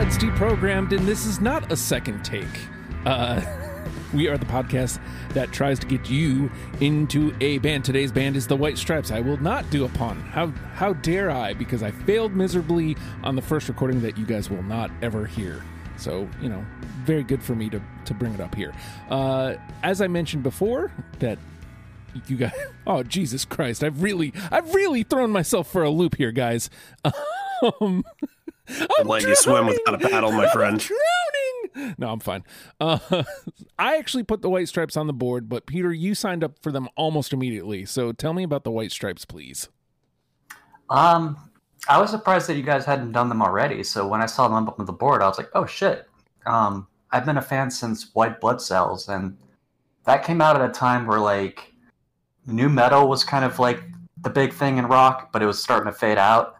Besides Deprogrammed, and this is not a second take. Uh, we are the podcast that tries to get you into a band. Today's band is the White Stripes. I will not do a pun. How how dare I? Because I failed miserably on the first recording that you guys will not ever hear. So you know, very good for me to to bring it up here. Uh, as I mentioned before, that you guys. Oh Jesus Christ! I've really I've really thrown myself for a loop here, guys. Um, I'm letting you swim without a paddle, my friend. I'm drowning. No, I'm fine. Uh, I actually put the white stripes on the board, but Peter, you signed up for them almost immediately. So tell me about the white stripes, please. Um, I was surprised that you guys hadn't done them already. So when I saw them up on the board, I was like, oh shit. Um, I've been a fan since White Blood Cells, and that came out at a time where like nu metal was kind of like the big thing in rock, but it was starting to fade out.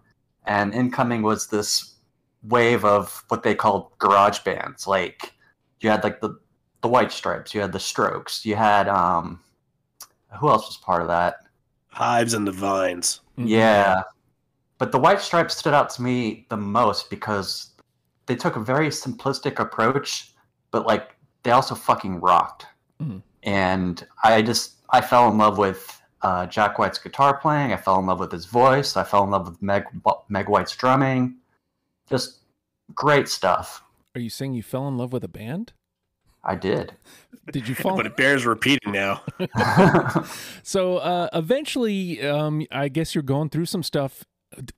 And incoming was this wave of what they called garage bands. Like you had like the the White Stripes, you had the Strokes, you had um, who else was part of that? Hives and the Vines. Mm-hmm. Yeah. But the White Stripes stood out to me the most because they took a very simplistic approach, but like they also fucking rocked. Mhm. And I just I fell in love with uh, Jack White's guitar playing. I fell in love with his voice. I fell in love with Meg Meg White's drumming. Just great stuff. Are you saying you fell in love with a band? I did. Did you fall? But it bears repeating now. so uh, eventually, um, I guess you're going through some stuff.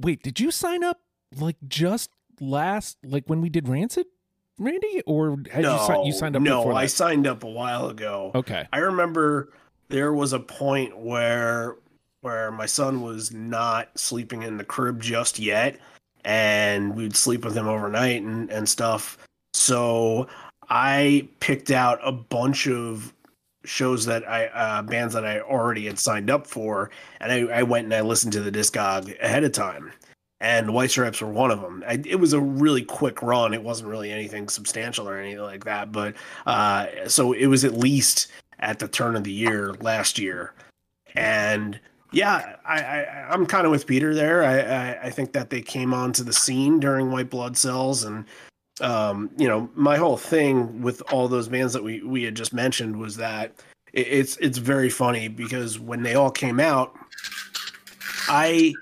Wait, did you sign up like just last, like when we did Rancid, Randy, or had no, you, si- you signed up? no, before I that? signed up a while ago. Okay. I remember there was a point where where my son was not sleeping in the crib just yet, and we'd sleep with him overnight and, and stuff. So I picked out a bunch of shows that I uh, bands that I already had signed up for, and I, I went and I listened to the discog ahead of time. And White Stripes were one of them. I, it was a really quick run. It wasn't really anything substantial or anything like that, but uh, so it was at least at the turn of the year last year, and yeah, I, I I'm kind of with Peter there. I, I I think that they came onto the scene during White Blood Cells, and um, you know, my whole thing with all those bands that we we had just mentioned was that it, it's it's very funny because when they all came out, I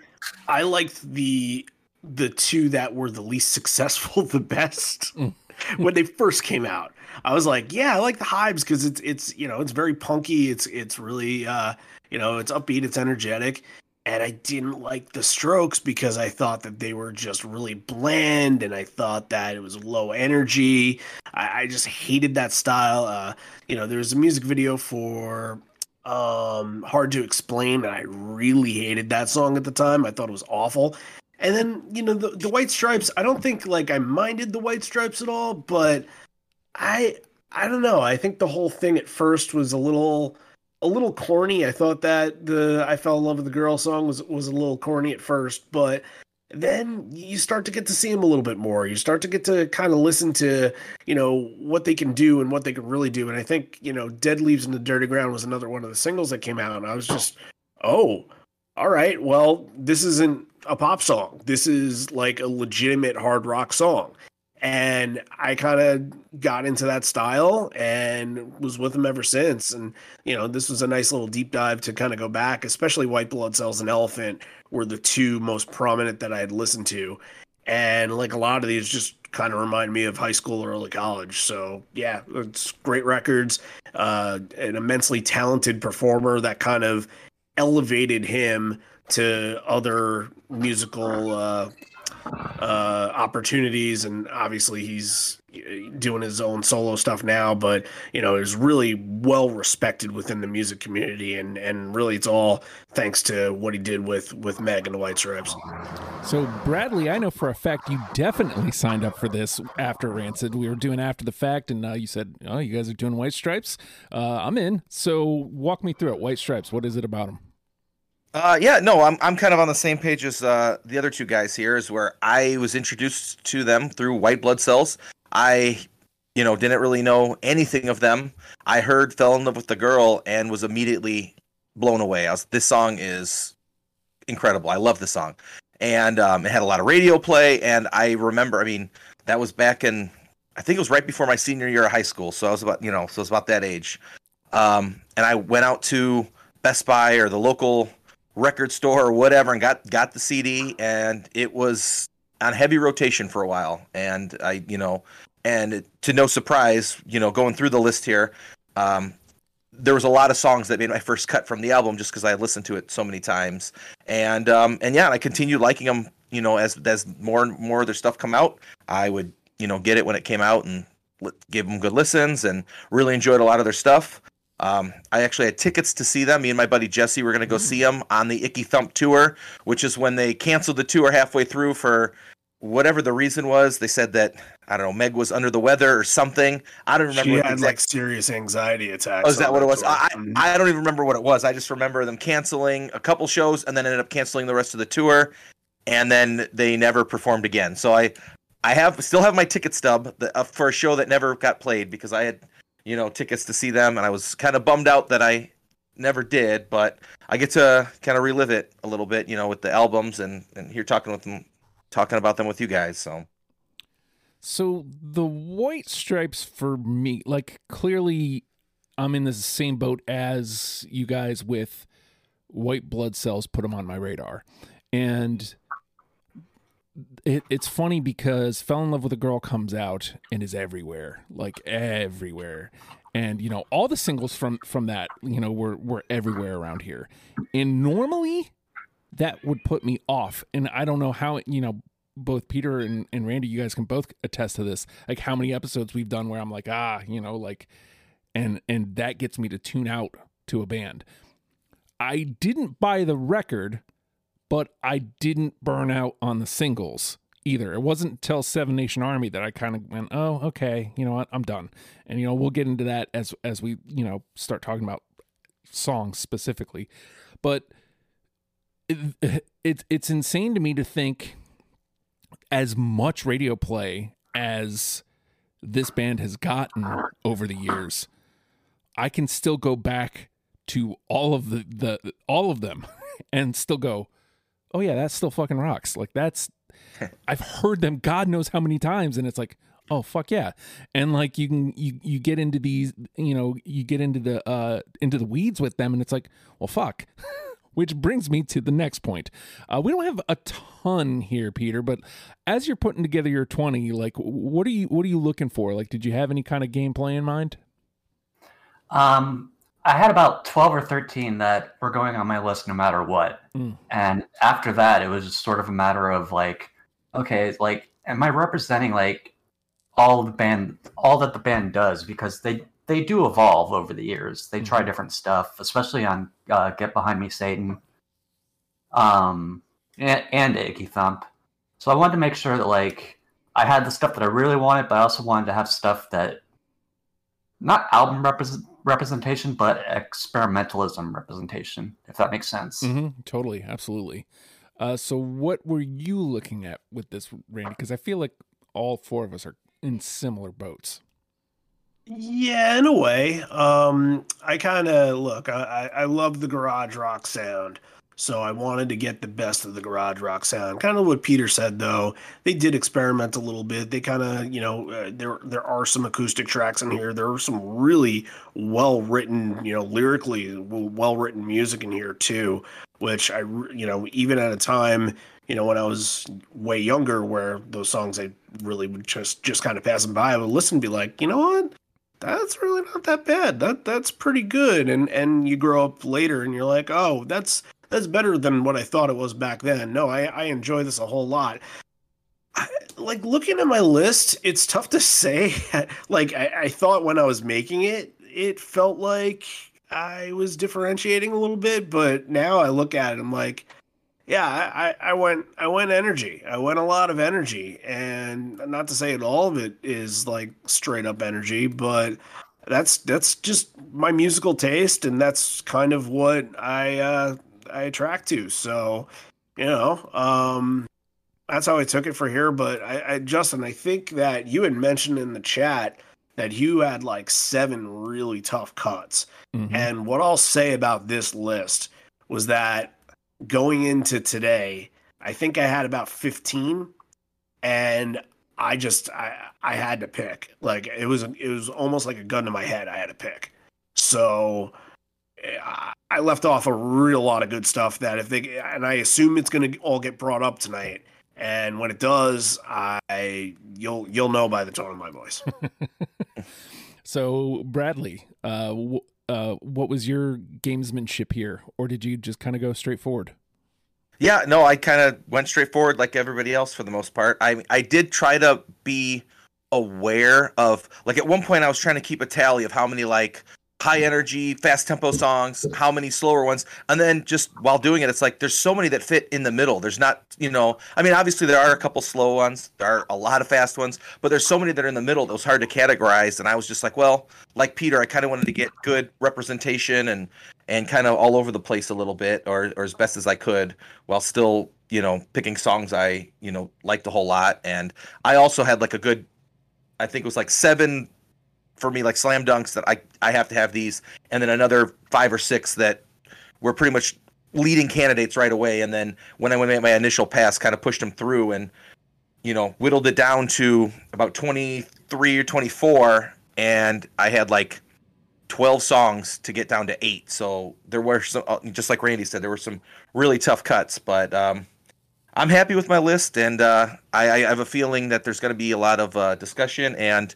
I liked the the two that were the least successful the best Mm. when they first came out. I was like, yeah, I like the Hives because it's it's you know it's very punky. It's it's really uh you know it's upbeat. It's energetic. And I didn't like the Strokes because I thought that they were just really bland, and I thought that it was low energy. I, I just hated that style. Uh, you know, there's a music video for um hard to explain and i really hated that song at the time i thought it was awful and then you know the, the white stripes i don't think like i minded the white stripes at all but i i don't know i think the whole thing at first was a little a little corny. I thought that the i fell in love with the girl song was was a little corny at first but then you start to get to see them a little bit more. You start to get to kind of listen to you know what they can do and what they can really do. And i think you know dead leaves in the dirty ground was another one of the singles that came out and i was just oh all right well this isn't a pop song. This is like a legitimate hard rock song and i kind of got into that style and was with them ever since. And you know this was a nice little deep dive to kind of go back especially white blood cells and elephant were the two most prominent that i had listened to. And like a lot of these just kind of remind me of high school or early college. So yeah it's great records uh an immensely talented performer that kind of elevated him to other musical uh uh opportunities and obviously he's doing his own solo stuff now but you know is really well respected within the music community and and really it's all thanks to what he did with with meg and the white stripes So Bradley, I know for a fact you definitely signed up for this after Rancid. We were doing after the fact, and uh, you said, "Oh, you guys are doing White Stripes. Uh, I'm in." So walk me through it. White Stripes. What is it about them? Uh, yeah, no, I'm I'm kind of on the same page as uh, the other two guys here. Is where I was introduced to them through White Blood Cells. I, you know, didn't really know anything of them. I heard, fell in love with the girl, and was immediately blown away. I was, this song is incredible. I love this song, and um, it had a lot of radio play. And I remember, I mean, that was back in I think it was right before my senior year of high school. So I was about you know so I was about that age. Um, and I went out to Best Buy or the local record store or whatever and got got the CD and it was on heavy rotation for a while. And I you know and to no surprise you know going through the list here um, there was a lot of songs that made my first cut from the album just because I listened to it so many times. And um, and yeah I continued liking them you know as as more and more of their stuff come out I would you know get it when it came out and give them good listens and really enjoyed a lot of their stuff um, I actually had tickets to see them. Me and my buddy Jesse were going to go see them on the Icky Thump tour, which is when they canceled the tour halfway through for whatever the reason was. They said that I don't know Meg was under the weather or something. I don't remember. She had exact... like serious anxiety attacks. Oh, is that what it was? I, I don't even remember what it was. I just remember them canceling a couple shows and then ended up canceling the rest of the tour, and then they never performed again. So I I have still have my ticket stub uh, for a show that never got played because I had you know, tickets to see them, and I was kind of bummed out that I never did, but I get to kind of relive it a little bit, you know, with the albums and and here talking with them, talking about them with you guys. So, so the White Stripes for me, like clearly, I'm in the same boat as you guys with White Blood Cells. Put them on my radar, and it, it's funny because fell in love with a girl comes out and is everywhere like everywhere. And you know all the singles from from that you know were were everywhere around here. And normally that would put me off. And i don't know how you know both peter and, and randy you guys can both attest to this. Like how many episodes we've done where i'm like ah you know like and and that gets me to tune out to a band. I didn't buy the record but I didn't burn out on the singles either. It wasn't until Seven Nation Army that I kind of went, "Oh, okay, you know what? I'm done." And you know, we'll get into that as as we, you know, start talking about songs specifically. But it, it it's insane to me to think as much radio play as this band has gotten over the years, I can still go back to all of the the all of them and still go, oh yeah, that still fucking rocks. Like that's I've heard them God knows how many times, and it's like, oh fuck yeah. And like you can you you get into these, you know, you get into the uh into the weeds with them, and it's like, well fuck. Which brings me to the next point. Uh, we don't have a ton here, Peter, but as you're putting together your 20, like what are you what are you looking for? Like, did you have any kind of gameplay in mind? Um, I had about 12 or 13 that were going on my list no matter what. Mm. And after that, it was just sort of a matter of like, okay, like, am I representing like all the band, all that the band does? Because they, they do evolve over the years. They mm-hmm. try different stuff, especially on uh, Get Behind Me, Satan, um, and, and Icky Thump. So I wanted to make sure that like I had the stuff that I really wanted, but I also wanted to have stuff that not album represent representation, but experimentalism representation, if that makes sense. Mm-hmm, totally, absolutely. Uh, so, what were you looking at with this, Randy? Because I feel like all four of us are in similar boats. Yeah, in a way. Um, I kind of look. I, I love the garage rock sound. So I wanted to get the best of the garage rock sound. Kind of what Peter said though. They did experiment a little bit. They kind of, you know, uh, there there are some acoustic tracks in here. There are some really well written, you know, lyrically well written music in here too, which I, you know, even at a time, you know, when I was way younger, where those songs I really would just just kind of pass them by, I would listen and be like, you know what, that's really not that bad. That that's pretty good. And and you grow up later and you're like, oh, that's that's better than what I thought it was back then. No, I, I enjoy this a whole lot. I, like looking at my list, it's tough to say. like I, I thought when I was making it, it felt like I was differentiating a little bit, but now I look at it, I'm like, yeah, I, I went I went energy. I went a lot of energy, and not to say that all of it is like straight up energy, but that's that's just my musical taste, and that's kind of what I uh, I attract to. So, you know, um, that's how I took it for here. But I, I, Justin, I think that you had mentioned in the chat that you had like seven really tough cuts. Mm-hmm. And what I'll say about this list was that going into today, I think I had about 15 and I just I I had to pick. Like it was it was almost like a gun to my head. I had to pick. So I- I left off a real lot of good stuff that if they and I assume it's going to all get brought up tonight. And when it does, I you'll you'll know by the tone of my voice. So Bradley, uh, w- uh, what was your gamesmanship here, or did you just kind of go straight forward? Yeah, no, I kind of went straight forward like everybody else for the most part. I I did try to be aware of like at one point I was trying to keep a tally of how many like high energy, fast tempo songs, how many slower ones, and then just while doing it, it's like there's so many that fit in the middle. There's not, you know, I mean, obviously there are a couple slow ones, there are a lot of fast ones, but there's so many that are in the middle that was hard to categorize. And I was just like, well, like Peter, I kind of wanted to get good representation and and kind of all over the place a little bit, or or as best as I could, while still, you know, picking songs I, you know, liked a whole lot. And I also had like a good, I think it was like seven for me like slam dunks that I I have to have these, and then another five or six that were pretty much leading candidates right away. And then when I went my initial pass, kind of pushed them through and you know whittled it down to about twenty three or twenty four, and I had like. 12 songs to get down to eight. So there were some, uh, just like Randy said, there were some really tough cuts, but um, I'm happy with my list. And uh, I, I have a feeling that there's going to be a lot of uh, discussion and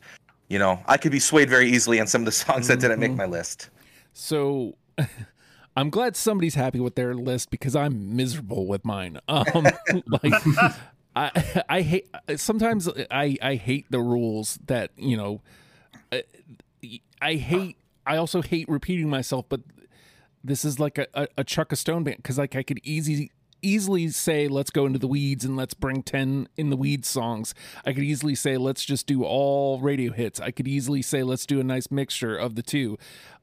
you know, I could be swayed very easily on some of the songs that didn't make Mhm. my list. So I'm glad somebody's happy with their list because I'm miserable with mine. Um, like I I hate sometimes I I hate the rules that you know. uh, I hate. I also hate repeating myself, but this is like a, a, a Chuck a Stone band because like I could easy easily say let's go into the weeds and let's bring 10 in the weeds songs. I could easily say let's just do all radio hits. I could easily say let's do a nice mixture of the two.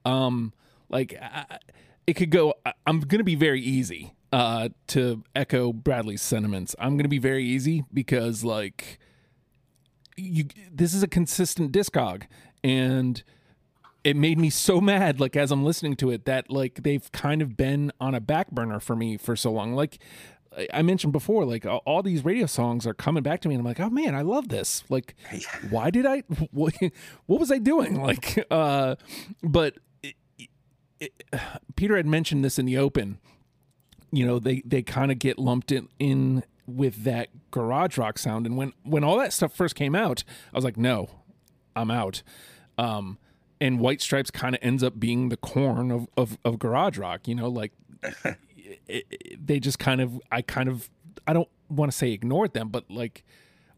Um like I, it could go I- i'm gonna be very easy uh to echo bradley's sentiments. I'm gonna be very easy because like you this is a consistent discog and it made me so mad like as i'm listening to it that like they've kind of been on a back burner for me for so long. Like I- mentioned before like all, all these radio songs are coming back to me and i'm like oh man i love this. Like why did i what, what was i doing? Like uh but it, it, peter had mentioned this in the open. You know they they kind of get lumped in, in with that garage rock sound and when when all that stuff first came out i was like no i'm out. Um and white stripes kind of ends up being the corn of, of, of garage rock you know like it, it- they just kind of i kind of i don't want to say ignored them but like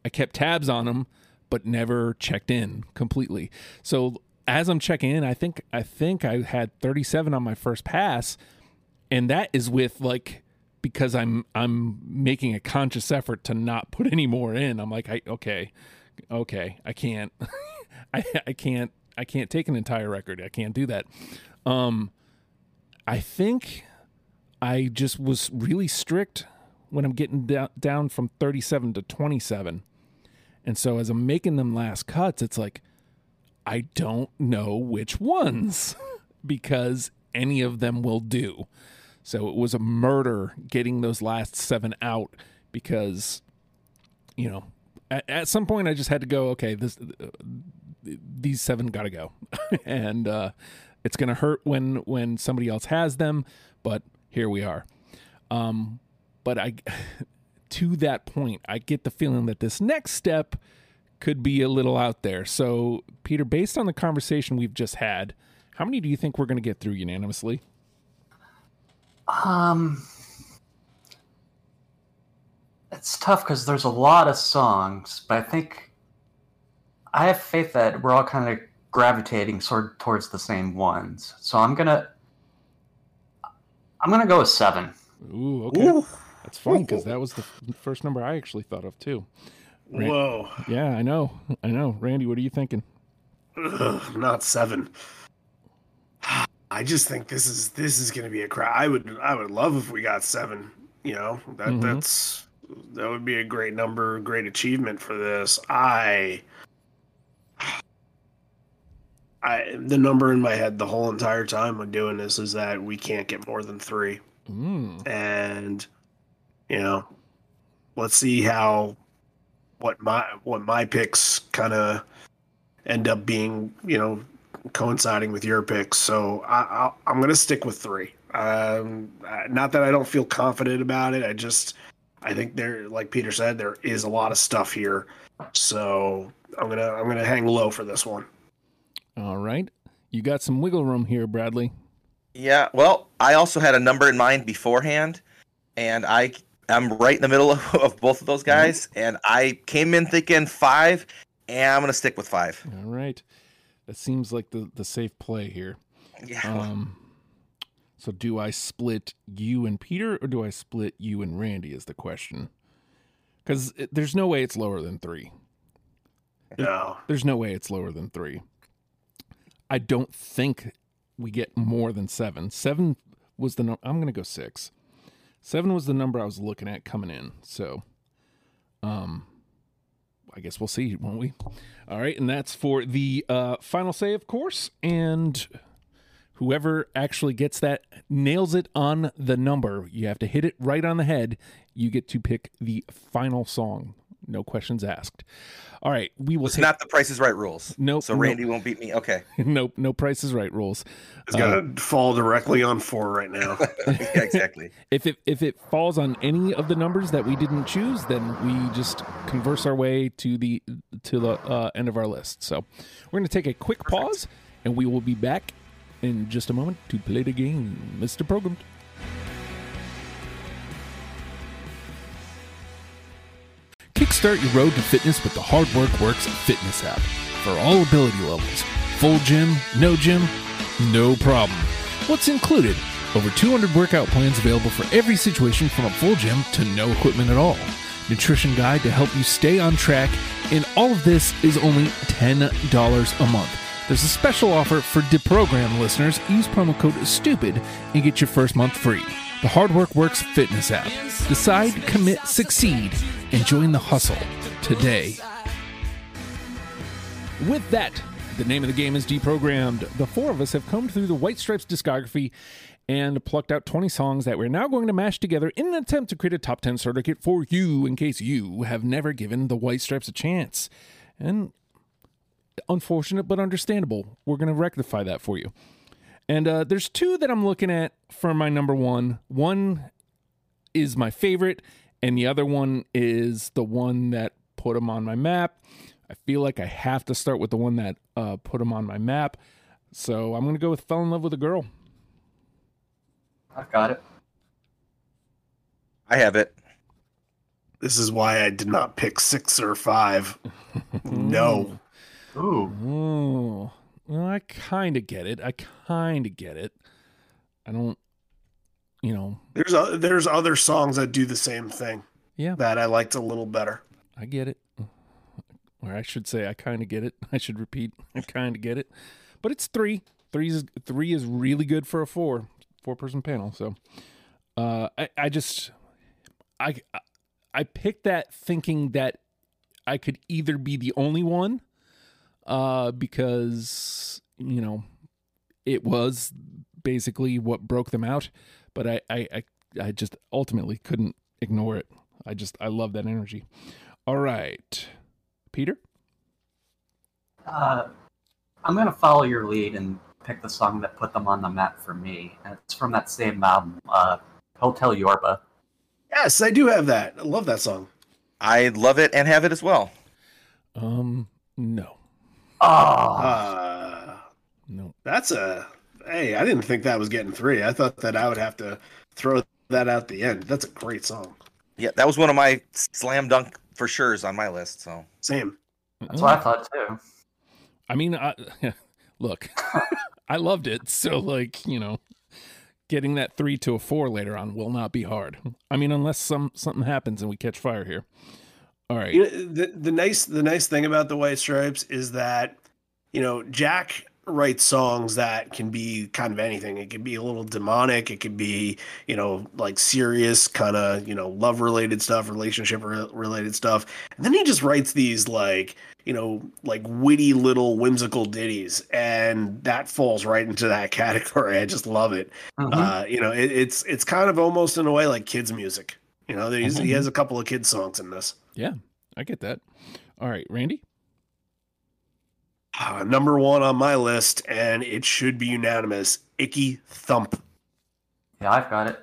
i kept tabs on them but never checked in completely. So as i'm checking in i think i think i had 37 on my first pass and that is with like because i'm i'm making a conscious effort to not put any more in. I'm like i okay okay i can't i i can't i can't take an entire record. I can't do that. Um i think i just was really strict when i'm getting down, down from 37 to 27 and so as i'm making them last cuts it's like i don't know which ones because any of them will do. So it was a murder getting those last seven out because, you know, at, at some point I just had to go. Okay, this these seven got to go, and uh, it's gonna hurt when when somebody else has them. But here we are. Um, but I, to that point, I get the feeling that this next step could be a little out there. So, Peter, based on the conversation we've just had, how many do you think we're going to get through unanimously? Um, it's tough because there's a lot of songs, but I think I have faith that we're all kind of gravitating sort towards the same ones. So I'm gonna, I'm gonna go with seven. Ooh, okay. Ooh. That's fun because that was the first number I actually thought of too. Right. Whoa. Yeah, I know. I know. Randy, what are you thinking? Ugh, not seven. I just think this is this is going to be a crowd. I would I would love if we got seven. You know that Mhm. that's that would be a great number, great achievement for this. I, I the number in my head the whole entire time when doing this is that we can't get more than three, Mm. and you know, let's see how what my what my picks kind of end up being, you know, coinciding with your picks. So I, I I'm gonna stick with three. Um, not that I don't feel confident about it. I just I think there, like Peter said, there is a lot of stuff here. So I'm gonna I'm gonna hang low for this one. All right. You got some wiggle room here, Bradley. Yeah, well, I also had a number in mind beforehand, and I I'm right in the middle of, of both of those guys, and I came in thinking five, and I'm gonna stick with five. All right. That seems like the, the safe play here. Yeah, Um, so do I split you and Peter or do I split you and Randy is the question. Because there's no way it's lower than three. No, There's no way it's lower than three. I don't think we get more than seven. Seven was the number. I'm going to go six. Seven was the number I was looking at coming in. So, um, I guess we'll see, won't we? All right, and that's for the uh, final say, of course. And whoever actually gets that nails it on the number. You have to hit it right on the head. You get to pick the final song. No questions asked. All right, we will it's take not the Price is Right rules. Nope, So nope. Randy won't beat me. Okay. nope, no Price is Right rules. it's gonna fall directly on four right now. yeah, exactly. If it if it falls on any of the numbers that we didn't choose, then we just converse our way to the to the uh, end of our list. So we're going to take a quick pause, and we will be back in just a moment to play the game, Mister Programmed. Kickstart your road to fitness with the Hard Work Works fitness app. For all ability levels, full gym, no gym, no problem. What's included? Over 200 workout plans available for every situation from a full gym to no equipment at all. Nutrition guide to help you stay on track, and all of this is only $10 a month. There's a special offer for deprogram listeners. Use promo code STUPID and get your first month free. The Hard Work Works fitness app. Decide, commit, succeed, and join the hustle today. With that, the name of the game is deprogrammed. The four of us have combed through the White Stripes discography and plucked out 20 songs that we're now going to mash together in an attempt to create a top 10 starter kit for you in case you have never given the White Stripes a chance. And unfortunate but understandable. We're going to rectify that for you. And uh, there's two that I'm looking at for my number one. One is my favorite, and the other one is the one that put them on my map. I feel like I have to start with the one that uh, put them on my map. So I'm going to go with Fell in Love with a Girl. I've got it. I have it. this is why I did not pick six or five. No, Ooh. Oh, well, I kind of get it. I kind of get it. I don't, you know, there's o- there's other songs that do the same thing yeah, that I liked a little better. I get it. Or I should say, I kind of get it. I should repeat, I kind of get it. But it's three. Three is three is really good for a four four person panel. So, uh, I I just I I picked that thinking that I could either be the only one, uh, because you know it was basically what broke them out, but I I I, I just ultimately couldn't ignore it. I just I love that energy. All right, Peter. Uh, I'm gonna follow your lead and pick the song that put them on the map for me. And it's from that same album, uh, Hotel Yorba. Yes, I do have that. I love that song. I love it and have it as well. Um, no, Oh, Uh, no. that's a hey. I didn't think that was getting three. I thought that I would have to throw that out the end. That's a great song. Yeah, that was one of my slam dunk for sure's on my list. So Same. that's what I thought too. I mean, I, look, I loved it. So, like, you know, getting that three to a four later on will not be hard. I mean, unless some something happens and we catch fire here. All right. You know, the the nice the nice thing about the White Stripes is that you know Jack writes songs that can be kind of anything. It can be a little demonic. It could be you know like serious kind of you know love related stuff, relationship re- related stuff, and then he just writes these like you know like witty little whimsical ditties, and that falls right into that category. I just love it. Mhm. Uh, you know, it, it's it's kind of almost in a way like kids music. You know, he's, he has a couple of kids songs in this. Yeah. I get that. All right, Randy. Uh, number one on my list, and it should be unanimous. Icky Thump. Yeah, I've got it.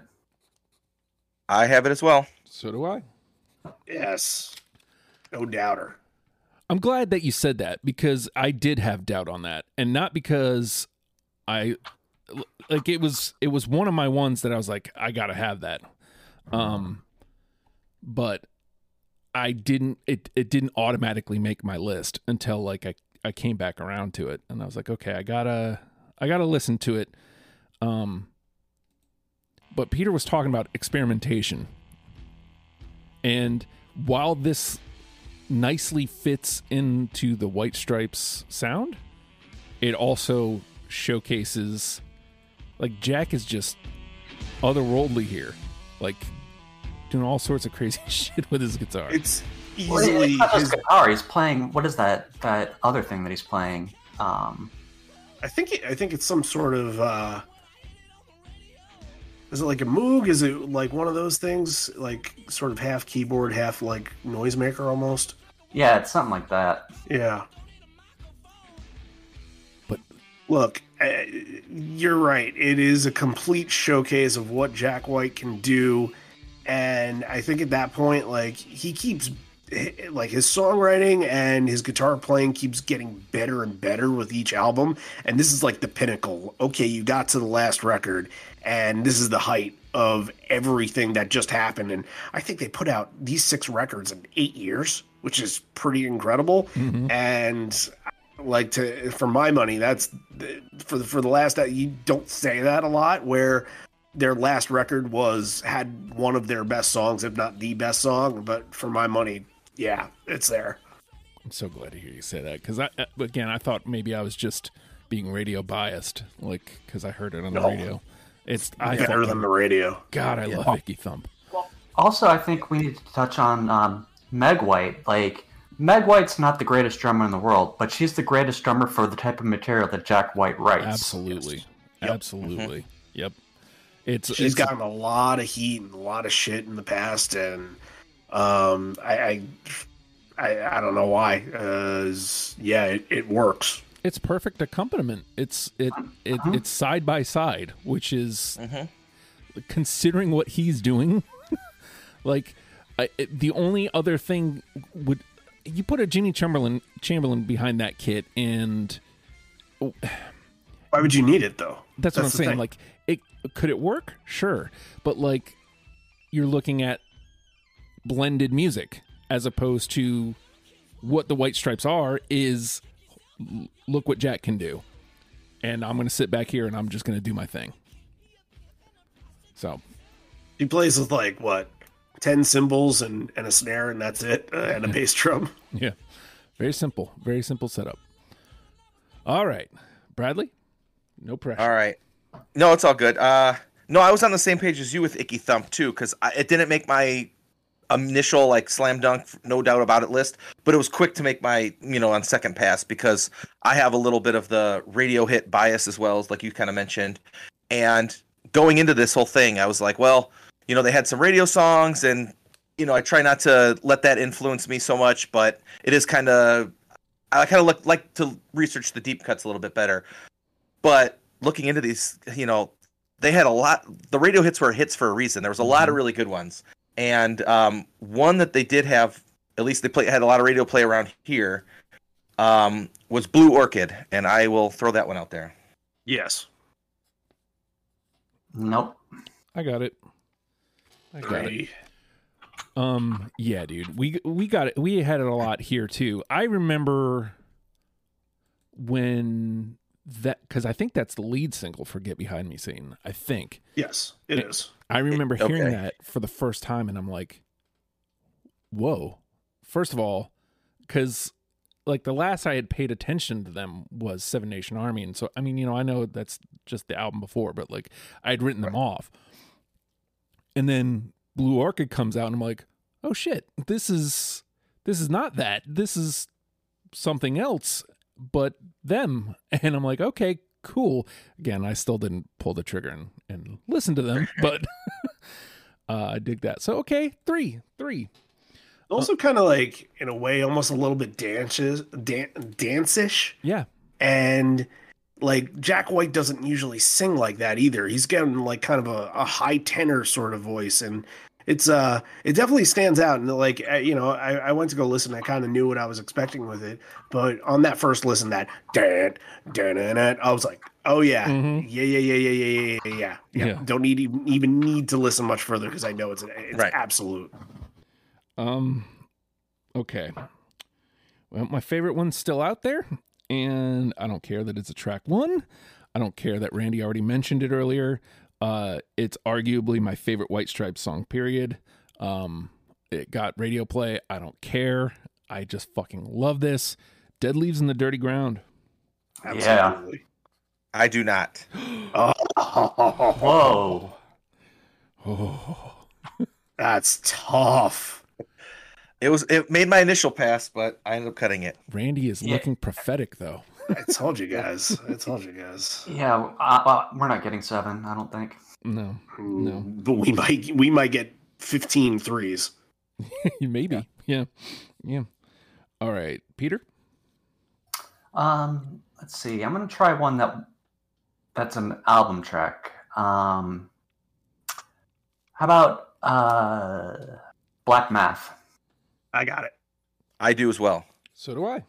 I have it as well. So do I. Yes, no doubter. I'm glad that you said that because I did have doubt on that, and not because I like it was it was one of my ones that I was like I gotta have that, um, but I didn't it it didn't automatically make my list until like I I came back around to it, and I was like okay I gotta I gotta listen to it, um, but Peter was talking about experimentation, and while this nicely fits into the White Stripes sound, it also showcases like Jack is just otherworldly here, like doing all sorts of crazy shit with his guitar. It's easily it's his, guitar. He's playing. What is that? That other thing that he's playing. Um, I think it, I think it's some sort of. uh Is it like a Moog? Is it like one of those things, like sort of half keyboard, half like noisemaker almost? yeah, it's something like that. Yeah. But- look, uh, you're right. It is a complete showcase of what Jack White can do, and I think at that point, like he keeps like his songwriting and his guitar playing keeps getting better and better with each album. And this is like the pinnacle. Okay you got to the last record and this is the height of everything that just happened. And i think they put out these six records in eight years which is pretty incredible. Mm-hmm. And like to for my money that's for the for the last that you don't say that a lot where their last record was had one of their best songs if not the best song but for my money yeah it's there I'm so glad to hear you say that because I uh, again I thought maybe I was just being radio biased, like because I heard it on the No. radio. It's I better fucking, than the radio God I love Icky Thump. Also, I think we need to touch on um, Meg White. Like, Meg White's not the greatest drummer in the world, but she's the greatest drummer for the type of material that Jack White writes. Absolutely, absolutely, yep. It's she's it's, gotten a lot of heat and a lot of shit in the past and um i i i, I don't know why uh is- yeah it, it works it's perfect accompaniment. It's it it Uh-huh. it's side by side, which is Mm-hmm. considering what he's doing. like I, it, the only other thing would you put a Jimmy Chamberlin Chamberlin behind that kit, and why would you need it though that's, what I'm saying. thing. Like, it could it work? Sure, but like you're looking at blended music as opposed to what the White Stripes are. Is look what Jack can do, and I'm going to sit back here and I'm just going to do my thing. So he plays with like what 10 cymbals and and a snare and that's it uh, and a bass drum yeah, very simple, very simple setup. All right, Bradley, no pressure. All right. No, it's all good. Uh, no, I was on the same page as you with Icky Thump too, because it didn't make my initial like slam dunk, no doubt about it list, but it was quick to make my you know on second pass because I have a little bit of the radio hit bias as well as like you kind of mentioned, and going into this whole thing, I was like, well, you know, they had some radio songs, and you know, I try not to let that influence me so much, but it is kind of I kind of like to research the deep cuts a little bit better, but looking into these, you know, they had a lot. The radio hits were hits for a reason. There was a lot of really good ones, and um, one that they did have, at least they play had a lot of radio play around here, um, was Blue Orchid, and I will throw that one out there. yes Nope. I got it. I got it. Great. Um, yeah, dude, we we got it. We had it a lot here too. I remember when that because I think that's the lead single for "Get Behind Me" Satan. I think yes it is I remember hearing okay. that for the first time, and I'm like, "Whoa!" First of all, because like the last I had paid attention to them was Seven Nation Army, and so I mean, you know, I know that's just the album before, but like I'd written them off, and then Blue Orchid comes out, and I'm like, "Oh shit! This is this is not that. This is something else." But them, and I'm like, okay, cool. Again, I still didn't pull the trigger and, and listen to them, but uh, I dig that. So okay, three, three. Also, kind of like in a way, almost a little bit dances, dan- dance-ish, Yeah. and like Jack White doesn't usually sing like that either. He's getting like kind of a, a high tenor sort of voice, and it's uh, it definitely stands out. And like you know, I, I went to go listen. I kind of knew what I was expecting with it, but on that first listen, that dan dan I was like, oh yeah, Mhm. yeah, yeah, yeah, yeah, yeah, yeah, yeah, yeah, yeah. Yeah. Don't need even even need to listen much further because I know it's an, it's Right. absolute. Um. Okay. Well, my favorite one's still out there, and I don't care that it's a track one. I don't care that Randy already mentioned it earlier. Uh, it's arguably my favorite White Stripes song. Period. Um, it got radio play. I don't care. I just fucking love this. Dead leaves in the dirty ground. Absolutely. I do not. Oh, Whoa. Oh, that's tough. It was it made my initial pass, but I ended up cutting it. Randy is Yeah. looking prophetic though. I told you guys. I told you guys. Yeah, uh, uh, we're not getting seven, I don't think. No, No. But we might we might get 15 threes. maybe. Yeah. yeah, All right, Peter. Um, let's see. I'm gonna try one that that's an album track. Um, how about uh, Black Math? I got it. I do as well. So do I.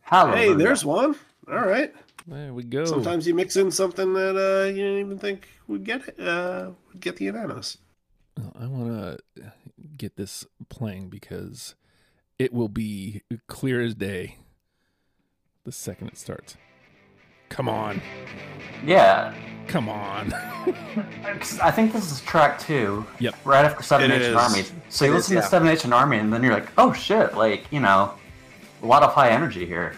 Hallelujah. Hey, there's one. All right. There we go. Sometimes you mix in something that uh, you didn't even think would get it, uh, would get the unanimous. Well, I want to get this playing because it will be clear as day the second it starts. Come on. yeah. Come on. I think this is track two. Yep. Right after Seven It Nation is. Army. So you It is, listen yeah. to Seven Nation Army, and then you're like, oh shit, like you know, a lot of high energy here.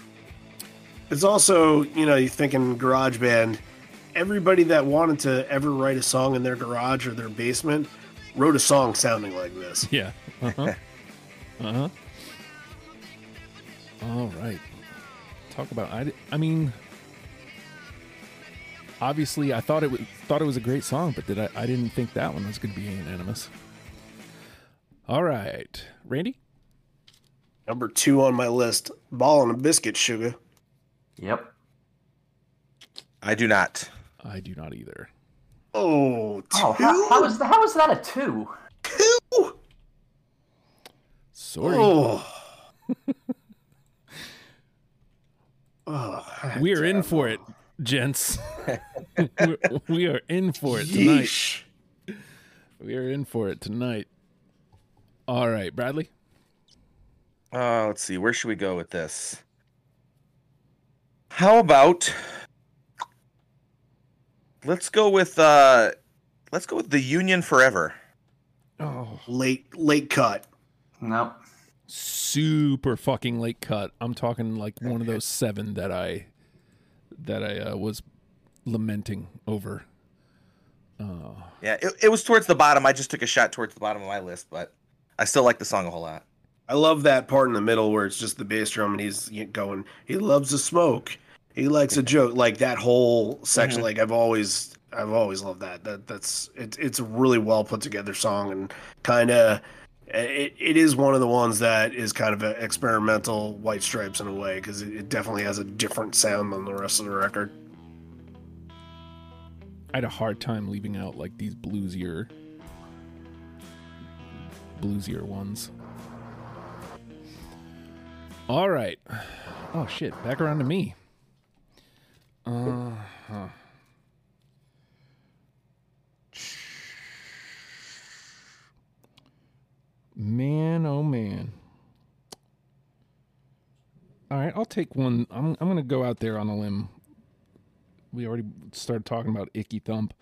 It's also, you know, you thinking garage band, everybody that wanted to ever write a song in their garage or their basement wrote a song sounding like this. yeah. Uh huh. uh huh. All right. Talk about. I. I mean. Obviously, I thought it was thought it was a great song, but did I? I didn't think that one was going to be unanimous. All right, Randy. Number two on my list, Ball and a Biscuit Sugar. Yep. I do not. I do not either. Oh, Oh, how, how is that? How is that a two? two? Sorry. Oh. oh, we are in for it, gents. We're- we are in for it tonight. Yeesh. We are in for it tonight. All right, Bradley. Uh, let's see. Where should we go with this? How about let's go with uh let's go with the Union Forever. Oh, Late, late cut. Nope. super fucking late cut. I'm talking like one of those seven that I that I uh, was lamenting over. Uh, Yeah, it, it was towards the bottom. I just took a shot towards the bottom of my list, but I still like the song a whole lot. I love that part in the middle where it's just the bass drum and he's going, he loves to smoke. He likes a joke. Like that whole section, Mhm. like I've always I've always loved that. That that's it's it's a really well put together song and kind of it, it is one of the ones that is kind of experimental White Stripes in a way because it, it definitely has a different sound than the rest of the record. I had a hard time leaving out like these bluesier, bluesier ones. All right. Oh shit! Back around to me. Uh huh. Man, oh man. All right, I'll take one. I'm I'm gonna go out there on a limb. We already started talking about Icky Thump.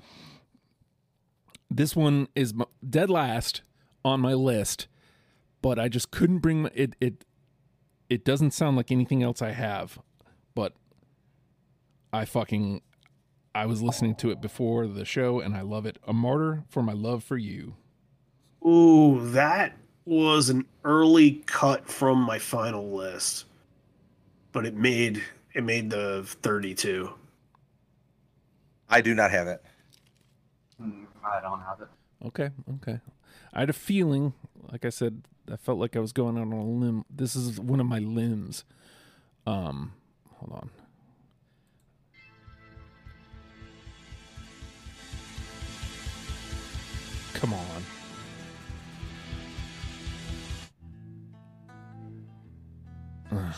This one is dead last on my list, but I just couldn't bring my, it. It it doesn't sound like anything else I have, but I fucking I was listening to it before the show and I love it. A martyr for my love for you. Ooh, that was an early cut from my final list, but it made it made the thirty-two. I do not have it. Mm, I don't have it. Okay, okay. I had a feeling like I said, I felt like I was going out on a limb. This is one of my limbs. Um, hold on. Come on.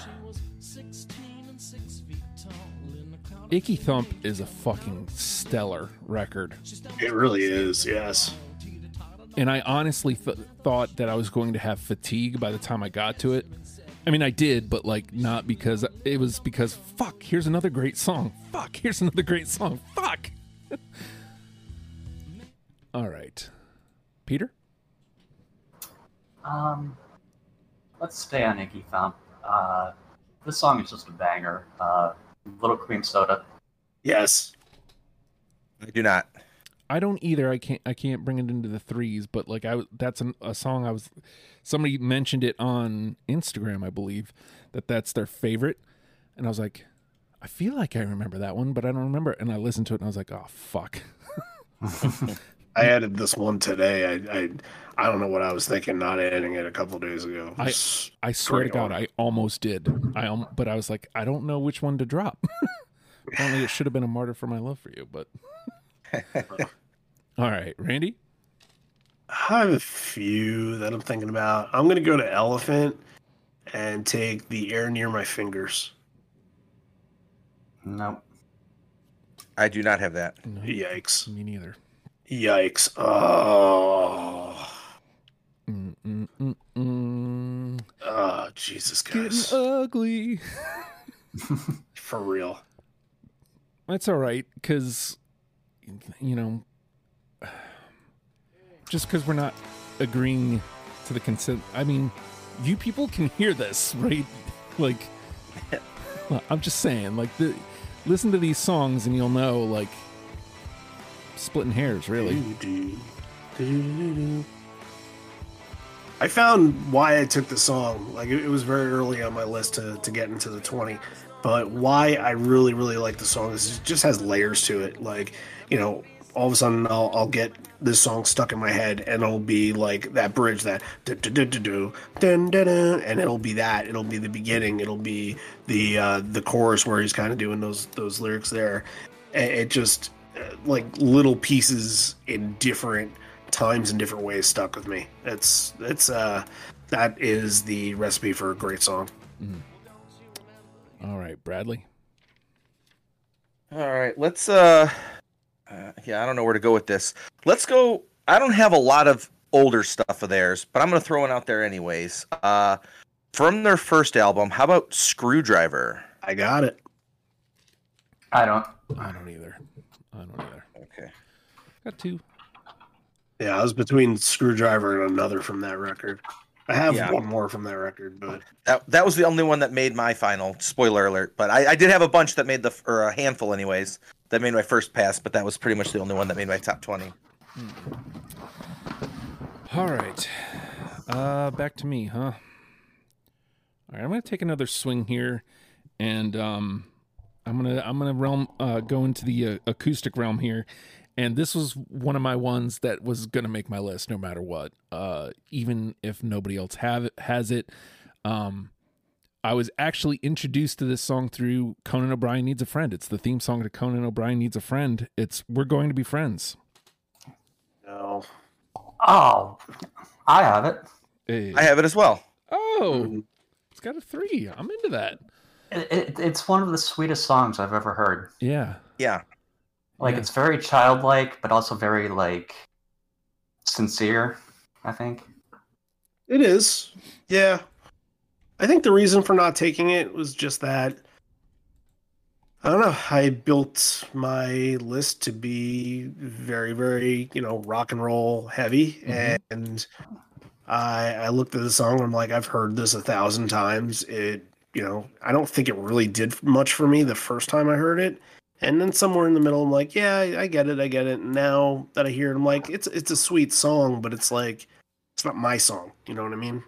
Icky Thump is a fucking stellar record. It really is. Yes. And I honestly th- thought that I was going to have fatigue by the time I got to it. I mean, I did, but like not because it was because fuck, here's another great song. Fuck, here's another great song. Fuck. All right. Peter? Um, let's stay on Icky Thump. Uh, this song is just a banger. Uh, Little Cream Soda. Yes. I do not. I don't either. I can't. I can't bring it into the threes. But like I, that's an, a song I was. Somebody mentioned it on Instagram, I believe, that that's their favorite, and I was like, I feel like I remember that one, but I don't remember. it. And I listened to it, and I was like, oh fuck. I added this one today. I, I I don't know what I was thinking not adding it a couple days ago. I- I swear to God. I almost did. I um, but I was like, I don't know which one to drop. Apparently, it should have been a martyr for my love for you. But all right, Randy. I have a few that I'm thinking about. I'm gonna go to Elephant and take the air near my fingers. Nope. I do not have that. No, Yikes! me neither. Yikes! Oh, Mm, mm, mm, mm. oh Jesus, guys, Getting ugly. for real. That's all right, because you know, just because we're not agreeing to the consent. I mean, you people can hear this, right? Like, I'm just saying, like, the, listen to these songs and you'll know, like, splitting hairs, really. I found why I took the song. Like it, it was very early on my list to, to get into the 20. But why I really, really like the song is it just has layers to it. Like, you know, all of a sudden I'll, I'll get this song stuck in my head and it'll be like that bridge that and it'll be that. It'll be the beginning. It'll be the uh, the chorus where he's kind of doing those those lyrics there. It just uh, like little pieces in different times and different ways stuck with me. It's it's uh that is the recipe for a great song. All right, Bradley. All right, let's uh, uh yeah, I don't know where to go with this. Let's go I don't have a lot of older stuff of theirs, but I'm going to throw one out there anyways. Uh from their first album, how about Screwdriver? I got it. I don't. I don't either. I don't either. Okay. Got two. Yeah, I was between Screwdriver and another from that record. I have Yeah. one more from that record, but That that was the only one that made my final. Spoiler alert! But I, I did have a bunch that made the or a handful, anyways, that made my first pass. But that was pretty much the only one that made my top twenty. All right. Uh back to me, huh? All right, I'm going to take another swing here and um I'm going to I'm going to realm uh go into the uh, acoustic realm here. And this was one of my ones that was going to make my list no matter what. Uh even if nobody else have it, has it. Um I was actually introduced to this song through Conan O'Brien Needs a Friend. It's the theme song to Conan O'Brien Needs a Friend. It's We're Going to Be Friends. no. Oh, I have it. Hey. I have it as well. Oh, it's got a three. I'm into that. It, it. It's one of the sweetest songs I've ever heard. Yeah. Yeah, Like Yeah. it's very childlike, but also very like sincere. I think. It is. Yeah. I think the reason for not taking it was just that I don't know. I built my list to be very, very, you know, rock and roll heavy. Mhm. And I I looked at the song and I'm like, I've heard this a thousand times. It you know, I don't think it really did much for me the first time I heard it. And then somewhere in the middle, I'm like, yeah, I, I get it, I get it. And now that I hear it, I'm like, it's it's a sweet song, but it's like, it's not my song. You know what I mean?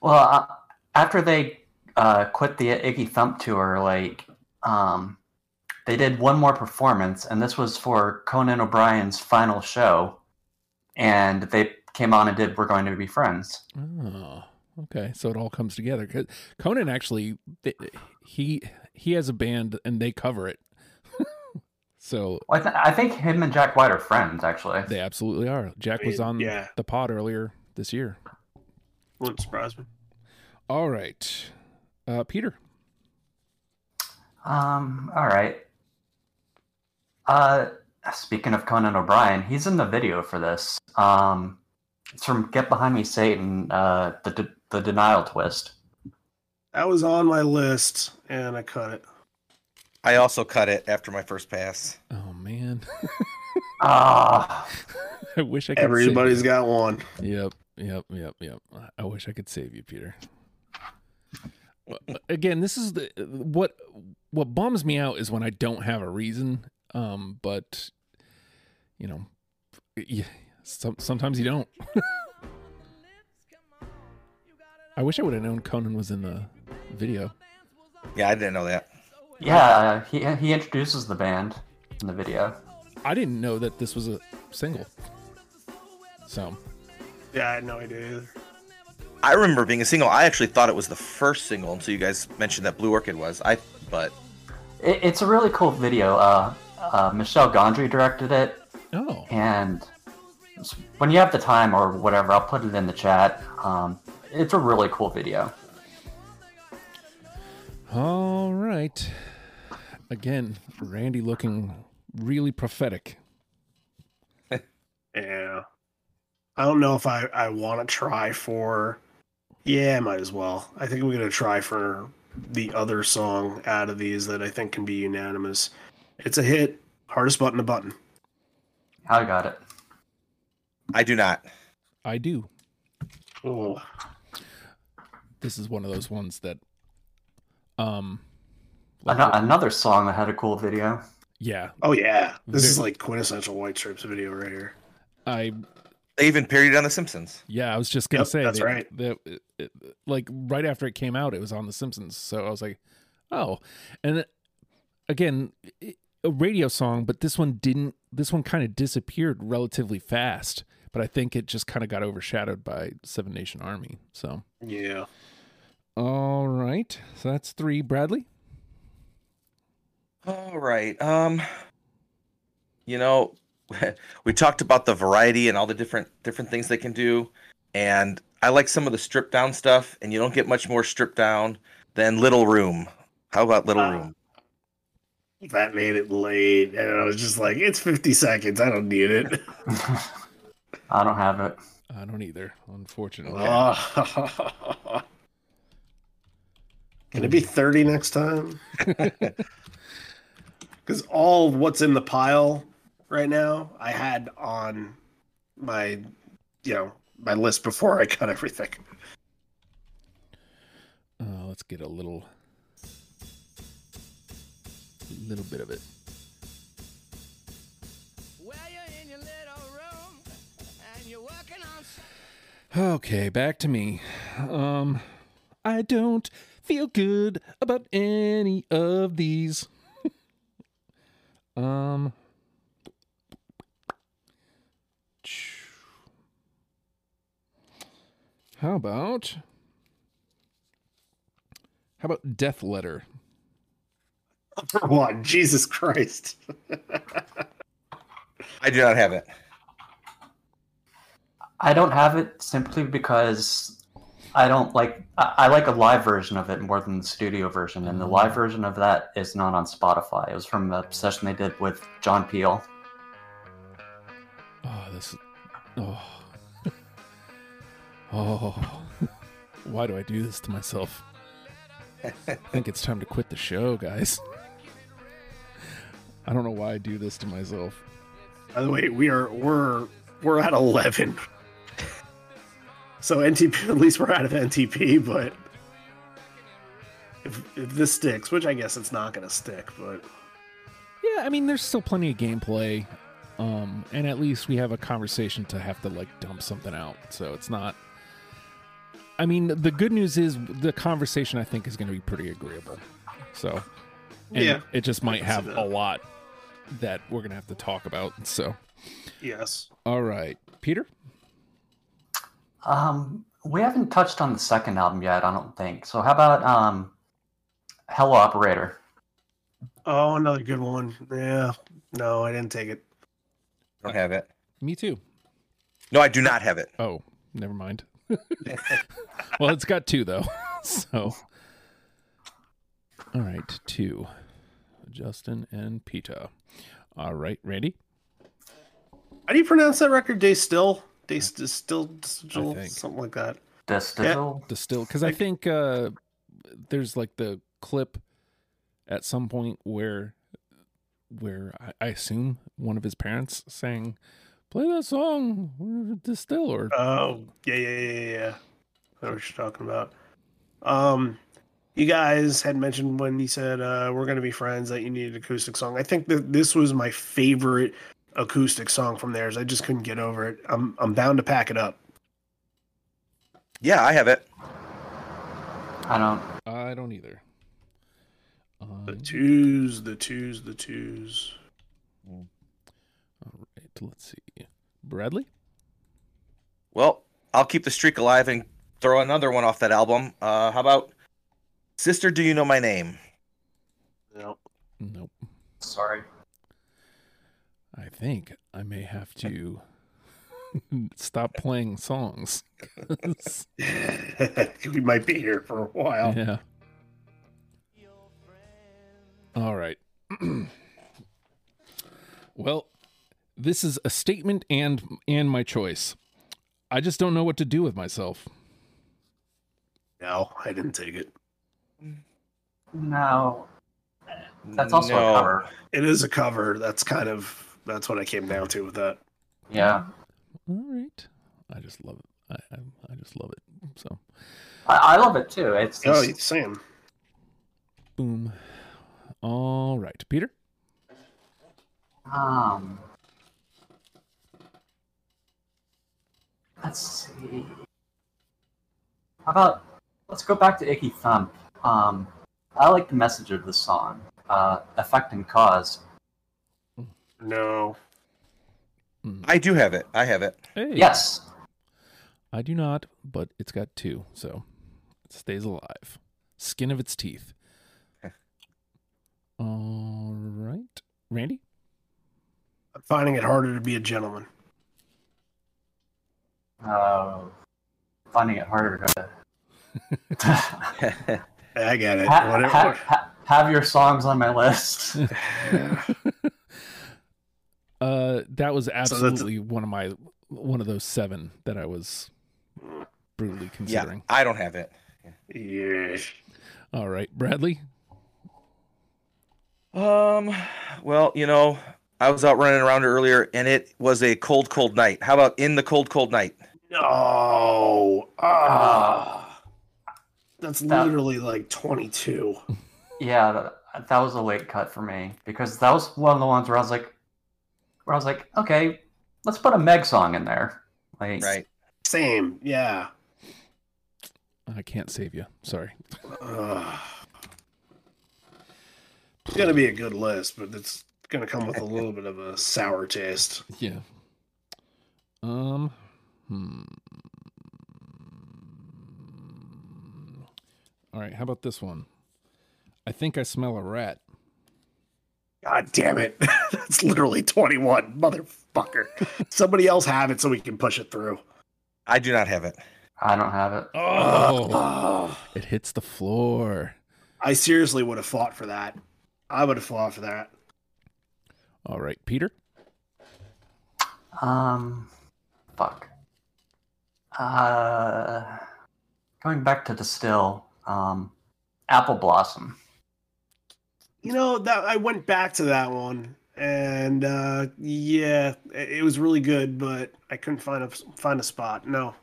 Well, uh, after they uh, quit the Icky Thump tour, like um, they did one more performance, and this was for Conan O'Brien's final show. And they came on and did "We're Going to Be Friends." Oh, okay. So it all comes together. 'Cause Conan actually, he he has a band and they cover it. So Well, I, th- I think him and Jack White are friends, actually. they absolutely are. Jack I was on yeah. the pod earlier this year. Wouldn't surprise me. All right, uh, Peter. Um. All right. Uh, speaking of Conan O'Brien, he's in the video for this. Um, it's from "Get Behind Me, Satan." Uh, the de- the denial twist. That was on my list, and I cut it. I also cut it after my first pass. Oh man, Ah, I wish I could. Everybody's save got one. you. Yep, yep, yep, yep. I wish I could save you, Peter. Again, this is the what what bums me out is when I don't have a reason. Um, but you know, yeah, some, sometimes you don't. I wish I would have known Conan was in the video. Yeah, I didn't know that. Yeah. uh, He he introduces the band in the video. I didn't know that this was a single. So Yeah, I had no idea either. I remember being a single. I actually thought it was the first single until you guys mentioned that Blue Orchid was. I but It, it's a really cool video. Uh, uh, Michel Gondry directed it, oh, and when you have the time or whatever, I'll put it in the chat. Um, it's a really cool video. all right. Again, Randy looking really prophetic. Yeah. I don't know if I, I want to try for. Yeah, I might as well. I think we're going to try for the other song out of these that I think can be unanimous. It's a hit. Hardest button to button. I got it. I do not. I do. Oh, This is one of those ones that, um, Ano- another song that had a cool video. yeah, oh yeah. This is like quintessential White Stripes video right here. I They even parodied on The Simpsons. Yeah, I was just gonna Yep, say that's that- right. that- it- it- like right after it came out, it was on The Simpsons. So I was like, oh, and then, again, a radio song, but this one didn't. This one kind of disappeared relatively fast. But I think it just kind of got overshadowed by Seven Nation Army. So Yeah. all right, so that's three. Bradley. All right. Um you know, we talked about the variety and all the different different things they can do and I like some of the stripped down stuff and you don't get much more stripped down than Little Room. How about Little Uh, Room? That made it late. And I was just like, it's 50 seconds. I don't need it. I don't have it. I don't either, unfortunately. Oh. Can it be 30 next time? Because all what's in the pile right now, I had on my, you know, my list before I cut everything. Uh, let's get a little, little bit of it. Well, you're in your little room and you're working on Okay, back to me. Um, I don't feel good about any of these. Um, how about how about Death Letter? For what? Jesus Christ. I do not have it. I don't have it simply because I don't like. I, I like a live version of it more than the studio version, and the mm. live version of that is not on Spotify. It was from a session they did with John Peel. Oh, this. Oh. oh. Why do I do this to myself? I think it's time to quit the show, guys. I don't know why I do this to myself. By the way, we are we're we're at eleven. So NTP, at least we're out of NTP, but if if this sticks, which I guess it's not going to stick, but Yeah, I mean, there's still plenty of gameplay, um, and at least we have a conversation to have to like dump something out. So it's not. I mean, the good news is the conversation I think is going to be pretty agreeable. So, and Yeah. it just might I can see have a lot that we're going to have to talk about. So, yes. all right, Peter. Um, we haven't touched on the second album yet, I don't think. So how about um, Hello Operator? Oh, another good one. Yeah. No, I didn't take it. I Don't have it. Me too. No, I do not have it. Oh, never mind. well, it's got two though. so, all right, two. Justin and Peta. All right, Randy. How do you pronounce that record? Day still? Day st- still? still something like that. Distill? Distill, because I think uh, there's like the clip at some point where, where I, I assume one of his parents sang, "Play that song, Distill," or Oh, yeah, yeah, yeah, yeah, yeah. I know what you're talking about. Um, you guys had mentioned when you said uh, we're going to be friends that you needed acoustic song. I think that this was my favorite acoustic song from theirs. I just couldn't get over it. I'm I'm bound to pack it up. Yeah, I have it. I don't. I don't either. The Um, twos, the twos, the twos. all right, let's see. Bradley. Well, I'll keep the streak alive and throw another one off that album. Uh, how about Sister Do You Know My Name? No. Nope. Sorry. I think I may have to stop playing songs. we might be here for a while. yeah. All right. well, this is a statement and and my choice. I just don't know what to do with myself. No, I didn't take it. No. That's also No. a cover. It is a cover. That's kind of that's what I came down to with that. Yeah. All right. I just love it. I I, I just love it. So, I, I love it too. It's Oh, just, same. boom. All right, Peter. um. Let's see. How about let's go back to Icky Thump. Um, I like the message of the song. Uh, effect and cause. No. I do have it. I have it. Hey. Yes. I do not, but it's got two, so it stays alive. Skin of its teeth. All right. Randy? I'm finding it harder to be a gentleman. Uh, finding it harder to. I get it. ha- ha- ha- have your songs on my list. Uh that was that's- absolutely one of my one of those seven that I was brutally yeah, considering. I don't have it. yeah. All right, Bradley. Um, well, you know, I was out running around earlier and it was a cold, cold night. How about In the Cold, Cold Night? No. Ah. That's That- literally like 22. Yeah, that, that was a late cut for me because that was one of the ones where I was like, where I was like, okay, let's put a Meg song in there. Like, Right. Same. Yeah. I can't save you. Sorry. Ugh. It's gonna be a good list, but it's gonna come with a little bit of a sour taste. Yeah. Um. Hmm. All right. How about this one? I think I smell a rat. God damn it. That's literally 21, motherfucker. Somebody else have it so we can push it through. I do not have it. I don't have it. Oh, Oh, it hits the floor. I seriously would have fought for that. I would have fought for that. All right, Peter. Um, fuck. Uh, going back to Distill, um, Apple Blossom. You know, that I went back to that one and uh yeah, it it was really good, but I couldn't find a find a spot. No.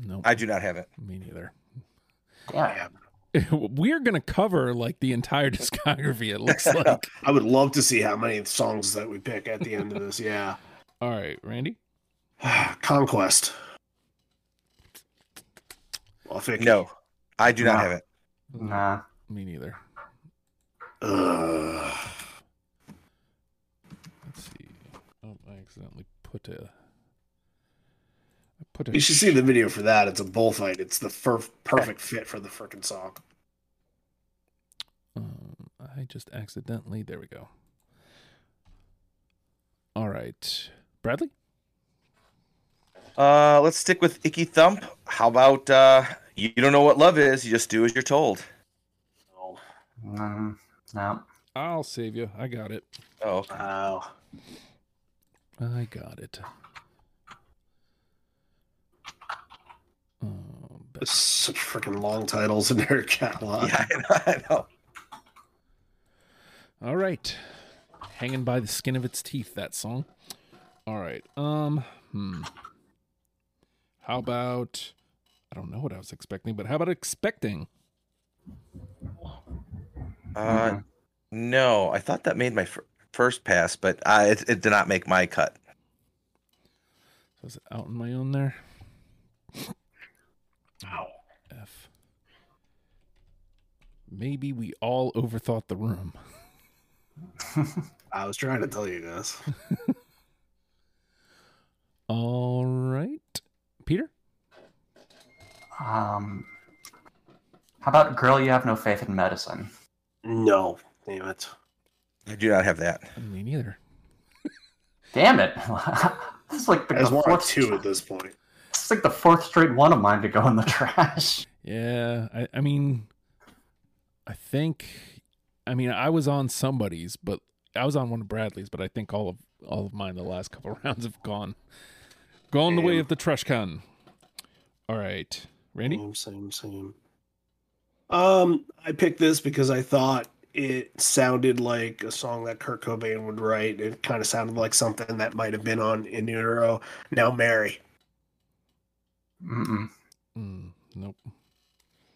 No, I do not have it. me neither. Yeah. We're gonna cover like the entire discography. It looks like. I would love to see how many songs that we pick at the end of this. Yeah. All right, Randy. Conquest. Well, Vicky. No, I do not No. have it. Nah. Me neither. Ugh. Let's see. Oh, I accidentally put a. I Put a. You should see the video for that. It's a bullfight. It's the fir- perfect fit for the freaking song. Um, I just accidentally. There we go. All right, Bradley. Uh, let's stick with Icky Thump. How about uh, you don't know what love is? You just do as you're told. Mm, no. I'll save you. I got it. Oh, okay. Wow. I got it. Um, There's such freaking long titles in their catalog. yeah, I know. I know. All right. Hanging by the skin of its teeth, that song. All right. Um, hmm. How about I don't know what I was expecting, but how about expecting? Uh, no, I thought that made my fir- first pass, but uh, it, it did not make my cut. So is it out on my own there? Ow. F. Maybe we all overthought the room. I was trying to tell you guys. All right. Peter? Um, how about girl? You have no faith in medicine. No, damn it. I do not have that. Me neither. Damn it! this is like the, There's the one or fourth. two at this point. This is like the fourth straight one of mine to go in the trash. Yeah, I, I mean, I think, I mean, I was on somebody's, but I was on one of Bradley's, but I think all of all of mine the last couple rounds have gone, gone the way of the trash can. All right, Randy. Mm, same, same, same. Um, I picked this because I thought it sounded like a song that Kurt Cobain would write. It kind of sounded like something that might have been on In Utero. Now Mary. Mm-mm. Mm, nope.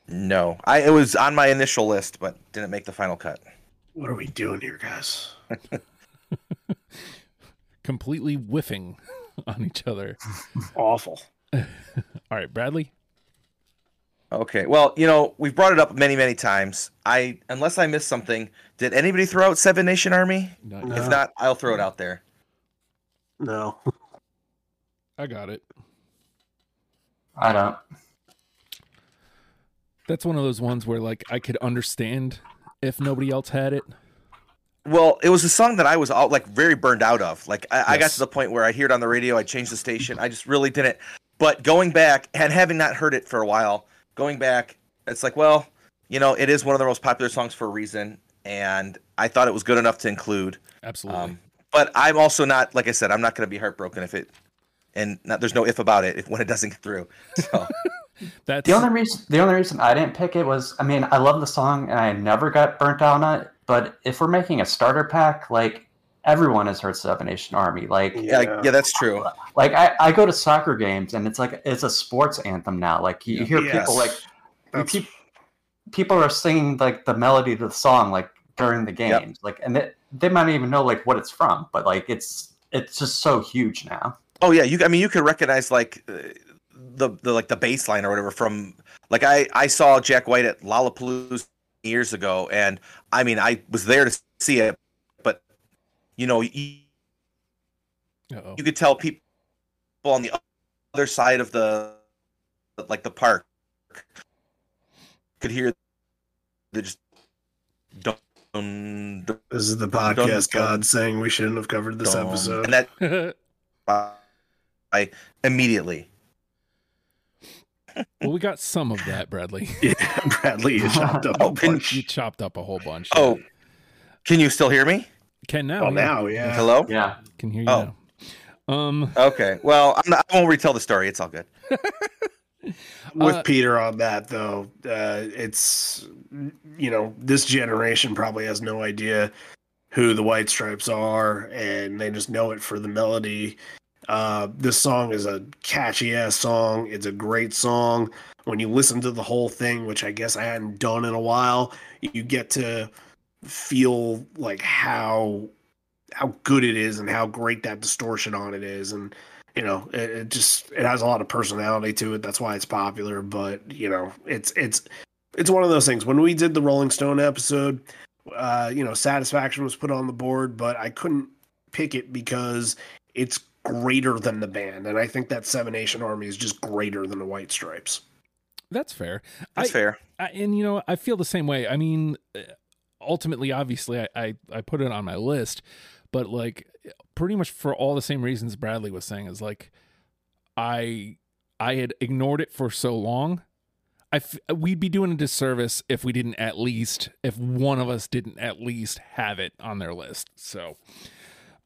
No, I it was on my initial list, but didn't make the final cut. What are we doing here, guys? Completely whiffing on each other. Awful. All right, Bradley. Okay, well, you know we've brought it up many, many times. I unless I missed something, did anybody throw out Seven Nation Army? No. If not, I'll throw it out there. No. I got it. I don't. That's one of those ones where like I could understand if nobody else had it. Well, it was a song that I was all like very burned out of. Like I, I got to the point where I hear it on the radio, I changed the station. I just really didn't. But going back and having not heard it for a while, going back, it's like, well, you know, it is one of the most popular songs for a reason, and I thought it was good enough to include. Absolutely. Um, but I'm also not, like I said, I'm not going to be heartbroken if it, and not, there's no if about it if when it doesn't get through. So That's The only reason the only reason I didn't pick it was I mean I love the song and I never got burnt out on it. But if we're making a starter pack, like everyone has heard Seven Nation Army. Like yeah, yeah, that's true. like I, I go to soccer games and it's like it's a sports anthem now. Like you, you hear Yes. people like you That's- keep, people are singing like the melody to the song like during the Yep. games. Like and they, they might not even know like what it's from, but like it's it's just so huge now. Oh yeah, you. I mean, you could recognize like uh, the the like the bass line or whatever from like I I saw Jack White at Lollapalooza years ago, and I mean I was there to see it, but you know you, Uh-oh. you could tell people on the other side of the like the park could hear the just dun, dun, This is the podcast dun, God saying we shouldn't have covered this dun. episode. and that I immediately. well, we got some of that, Bradley. Yeah, Bradley is chopped up. Oh, a bunch. You chopped up a whole bunch. Oh, can you still hear me? Can now? Oh, yeah. now, yeah. Hello. Yeah. Can hear you Oh. now. Um, Okay. Well, I'm not, I won't retell the story. It's all good. with Uh, Peter on that though, uh, it's you know this generation probably has no idea who the White Stripes are, and they just know it for the melody. Uh, this song is a catchy ass song. It's a great song. When you listen to the whole thing, which I guess I hadn't done in a while, you get to feel like how how good it is and how great that distortion on it is and you know it, it just it has a lot of personality to it that's why it's popular but you know it's it's it's one of those things when we did the rolling stone episode uh you know satisfaction was put on the board but i couldn't pick it because it's greater than the band, and I think that Seven Nation Army is just greater than the White Stripes. That's fair. That's I- fair. I, and you know, I feel the same way. I mean, uh, ultimately, obviously, I, I I put it on my list, but like pretty much for all the same reasons Bradley was saying is like I I had ignored it for so long. I f- we'd be doing a disservice if we didn't at least if one of us didn't at least have it on their list. So,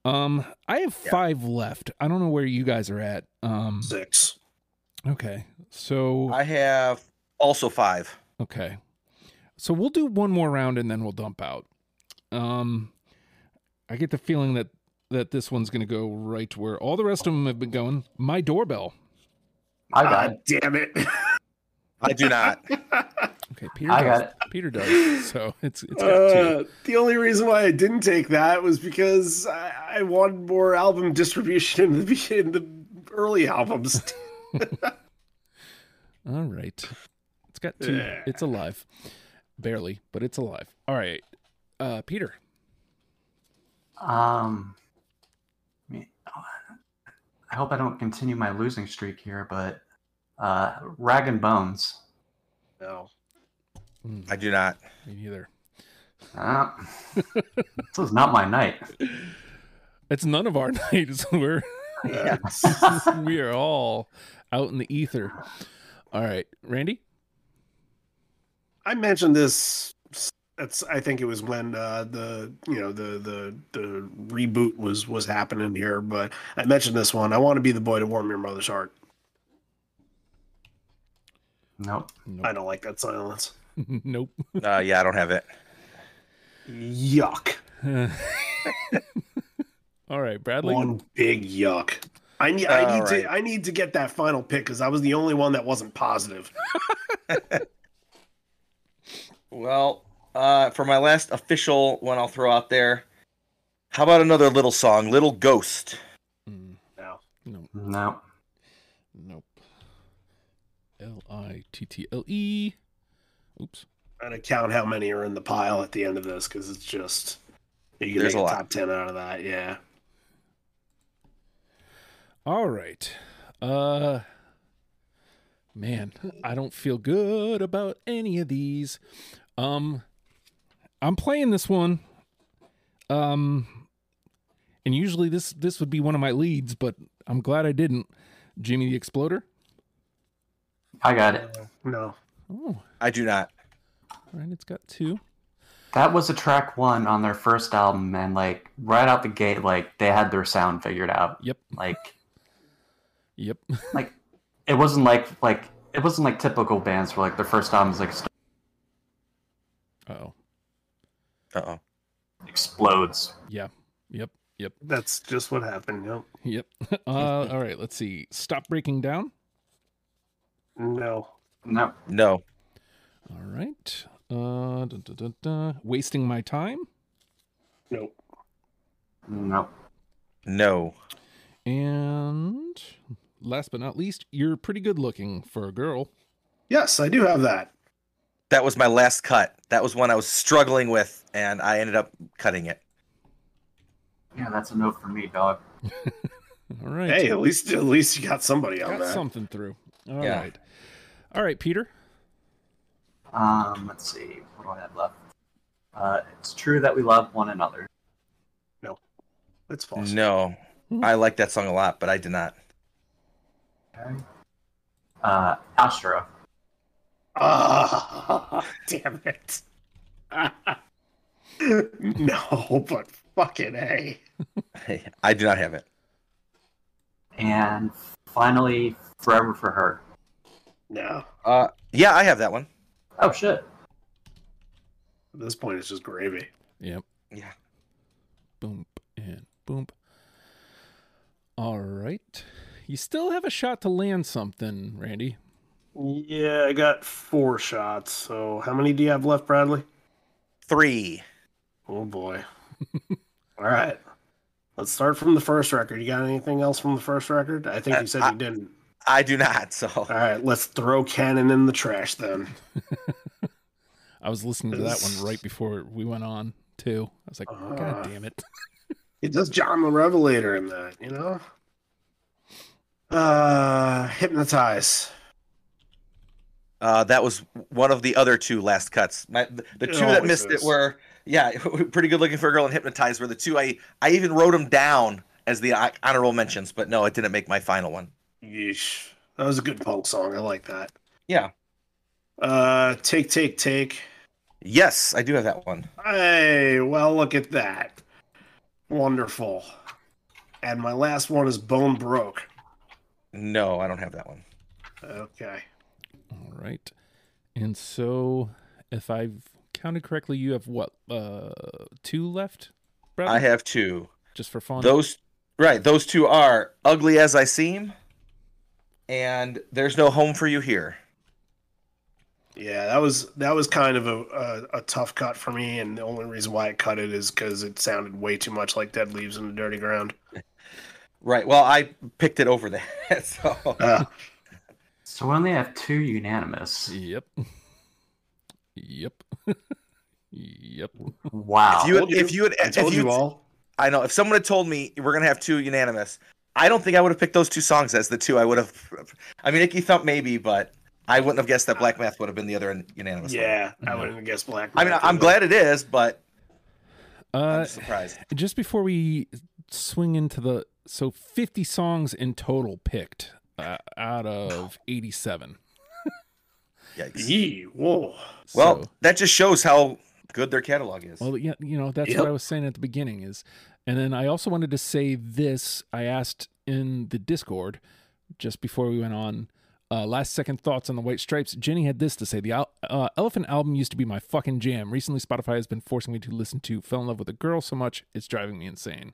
um, I have Yeah. five left. I don't know where you guys are at. Um, Six. okay, so I have also five. Okay. So we'll do one more round and then we'll dump out. Um I get the feeling that that this one's going to go right to where all the rest of them have been going. My doorbell. I got Ah, it. damn it. I do not. Okay, Peter I does. got it. Peter does. So it's it's got two. Uh, the only reason why I didn't take that was because I, I wanted more album distribution in the in the early albums. All right. It's got two. Yeah. It's alive. Barely, but it's alive. All right. Uh Peter. Um, I, hope I don't continue my losing streak here, but uh, Rag and Bones. no. Mm, I do not. me neither. Uh, this is not my night. It's none of our nights. We're Yeah. we are all out in the ether. All right, Randy. I mentioned this. That's I think it was when uh, the you know the the the reboot was was happening here, but I mentioned this one. I want to be the boy to warm your mother's heart. Nope. I don't like that silence. nope. Uh, yeah, I don't have it. Yuck. All right, Bradley. One big yuck. I need I need right. to I need to get that final pick because I was the only one that wasn't positive. Well, uh, for my last official one, I'll throw out there. How about another little song, "Little Ghost"? Mm, No. no, Nope. nope. L I T T L E. Oops. I'm gonna count how many are in the pile at the end of this because it's just you can There's make a a, lot. top ten out of that. Yeah. All right. Uh man, I don't feel good about any of these. Um I'm playing this one. Um and usually this this would be one of my leads, but I'm glad I didn't. Jimmy the Exploder. I got it. No. Oh, I do not. all right, it's got two. That was a track one on their first album, and like right out the gate, like they had their sound figured out. Yep. Like, Yep. like it wasn't like like it wasn't like typical bands where like their first album is like st- oh. Uh oh. explodes. Yeah. Yep. Yep. That's just what happened. Yep. Yep. Uh all right, let's see. Stop breaking down. No. No, No. All right. Uh dun, dun, dun, dun. wasting my time. Nope. no. No. And last but not least, you're pretty good looking for a girl. Yes, I do have that. That was my last cut. That was one I was struggling with, and I ended up cutting it. Yeah, that's a note for me, dog. All right. Hey, at least at least you got somebody on got that. something through. All right. Yeah. All right, Peter. Um, let's see. What do I have left? Uh, it's true that we love one another. No, it's false. No. I like that song a lot, but I did not. Okay. Uh, Astro. Ah, damn it. no, but fucking a. Hey, I do not have it. And finally, Forever for Her. No. Uh, yeah, I have that one. Oh shit. At this point, it's just gravy. Yep. Yeah. Boom and boom. All right. You still have a shot to land something, Randy. Yeah, I got four shots. So how many do you have left, Bradley? Three. Oh boy. All right. Let's start from the first record. You got anything else from the first record? I think Uh, you said I- you didn't. I do not. So All right, let's throw Cannon in the trash then. I was listening to that one right before we went on too. I was like, Uh. God damn it. It does John the Revelator in that, you know? Uh, hypnotize. Uh, that was one of the other two last cuts. My, the, the two that missed is. it were yeah, pretty good looking for a girl and hypnotized were the two I I even wrote them down as the hon- honorable mentions, but no, it didn't make my final one. Yeesh. That was a good punk song. I like that. Yeah. Uh, take, take, take. Yes, I do have that one. Hey, well, look at that. Wonderful. And my last one is Bone Broke. No, I don't have that one. Okay. All right. And so, if I've counted correctly, you have what? Uh, two left. Brad? I have two. just for fun. Those right, those two are ugly as I seem, and there's no home for you here. Yeah, that was that was kind of a, a, a tough cut for me, and the only reason why I cut it is because it sounded way too much like Dead Leaves in the Dirty Ground. Right. Well, I picked it over that. So Uh, So we only have two unanimous. Yep. Yep. yep. Wow. if you had, told you. if you had, I told if you you'd- all. I know if someone had told me we're gonna have two unanimous, I don't think I would have picked those two songs as the two I would have. I mean, Icky Thump maybe, but I wouldn't have guessed that Black Math would have been the other unanimous. one. Yeah, I wouldn't have guessed Black. Math I mean, Math I'm glad it is, but I'm Uh, surprised. just before we swing into the so 50 songs in total picked uh, out of 87. Yikes. Yee, whoa. Well, So- that just shows how good their catalog is. Well, yeah, you know, that's Yep. what I was saying at the beginning is and then I also wanted to say this I asked in the Discord just before we went on uh, last second thoughts on the White Stripes. Jenny had this to say: the Al- uh, Elephant album used to be my fucking jam. Recently, Spotify has been forcing me to listen to "Fell in Love with a Girl" so much it's driving me insane.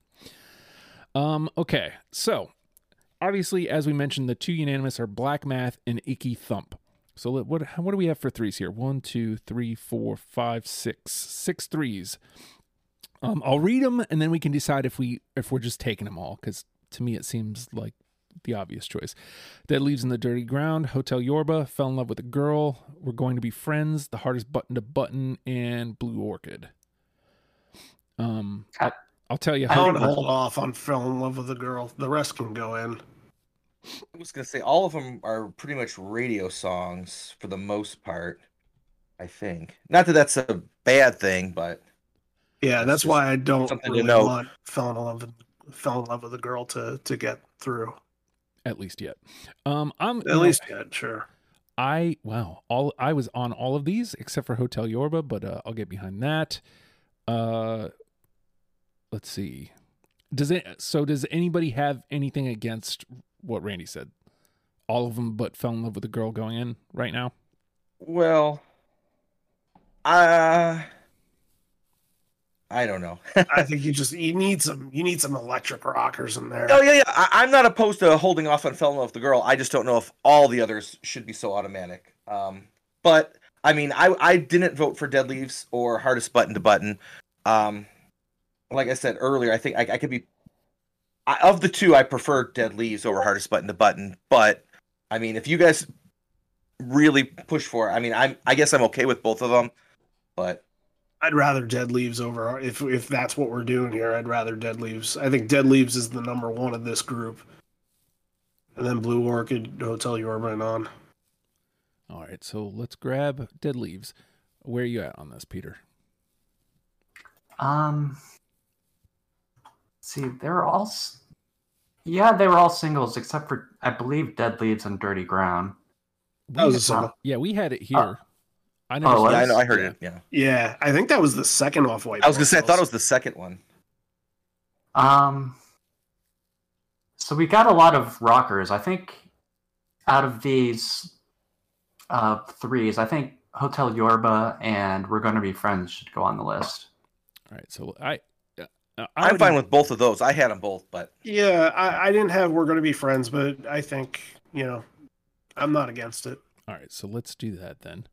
Um. Okay. So, obviously, as we mentioned, the two unanimous are Black Math and Icky Thump. So what what do we have for threes here? One, two, three, four, five, six, six threes. Um, I'll read them and then we can decide if we if we're just taking them all because to me it seems like the obvious choice. Dead Leaves in the Dirty Ground, Hotel Yorba, Fell in Love with a Girl, We're Going to Be Friends, The Hardest Button to Button, and Blue Orchid. Um, I- I'll tell you I I how. would hold off on Fell in Love with a Girl. The rest can go in. I was gonna say all of them are pretty much radio songs for the most part. I think not that that's a bad thing, but Yeah, that's why I don't something to really note. want Fell in Love with Fell in Love with a Girl to to get through. At least yet. Um, I'm At least, yeah, sure. I wow, all I was on all of these except for Hotel Yorba, but uh, I'll get behind that. Uh, let's see. Does it? So does anybody have anything against what Randy said? All of them, but fell in love with a girl going in right now. well, uh, I don't know. I think you just you need some you need some electric rockers in there. Oh yeah, yeah. I, I'm not opposed to holding off on "Fell in Love with the Girl." I just don't know if all the others should be so automatic. Um, but I mean, I I didn't vote for "Dead Leaves" or "Hardest Button to Button." Um, like I said earlier, I think I, I could be. I, of the two, I prefer "Dead Leaves" over "Hardest Button to Button." But I mean, if you guys really push for it, I mean, I'm I guess I'm okay with both of them. But I'd rather Dead Leaves over if if that's what we're doing here. I'd rather Dead Leaves. I think Dead Leaves is the number one of this group, and then Blue Orchid, Hotel Yorba, and on. All right, so let's grab Dead Leaves. Where are you at on this, Peter? Um, see, they were all, yeah, they were all singles except for I believe Dead Leaves and Dirty Ground. That was a We- single. Yeah, we had it here. Uh, I never. oh, yeah, I know I heard it. Yeah, Yeah, I think that was the second off white. I was gonna say I thought it was the second one. Um, so we got a lot of rockers. I think out of these uh, threes, I think Hotel Yorba and We're Going to Be Friends should go on the list. All right, so I. Uh, I I'm fine with both of those. I had them both, but Yeah, I, I didn't have "We're Going to Be Friends," but I think you know, I'm not against it. All right, so let's do that then.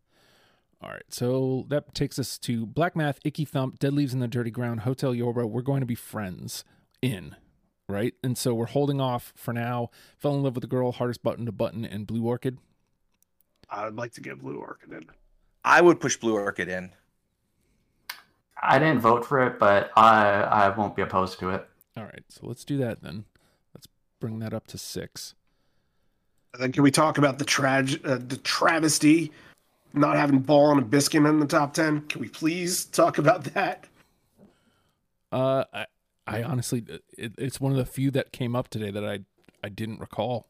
All right, so that takes us to Black Math, Icky Thump, Dead Leaves in the Dirty Ground, Hotel Yorba. We're going to be friends in, right? And so we're holding off for now. Fell in love with the girl, hardest button to button, and Blue Orchid. I would like to get Blue Orchid in. I would push Blue Orchid in. I didn't vote for it, but I I won't be opposed to it. All right, so let's do that then. Let's bring that up to six. And then can we talk about the trag uh, the travesty not having ball and a biscuit in the top ten? Can we please talk about that? Uh, I, I honestly, it, it's one of the few that came up today that I, I didn't recall.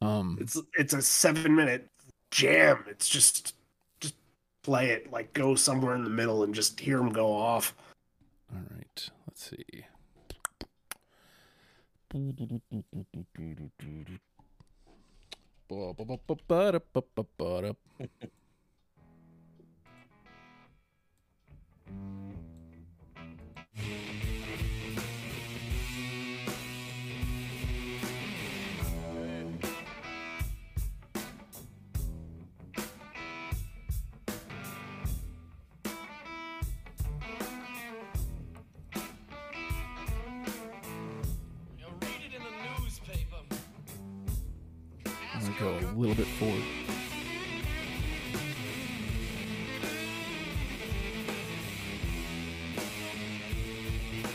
Um, It's it's a seven minute jam. It's just just play it like go somewhere in the middle and just hear them go off. all right, let's see. a little bit forward.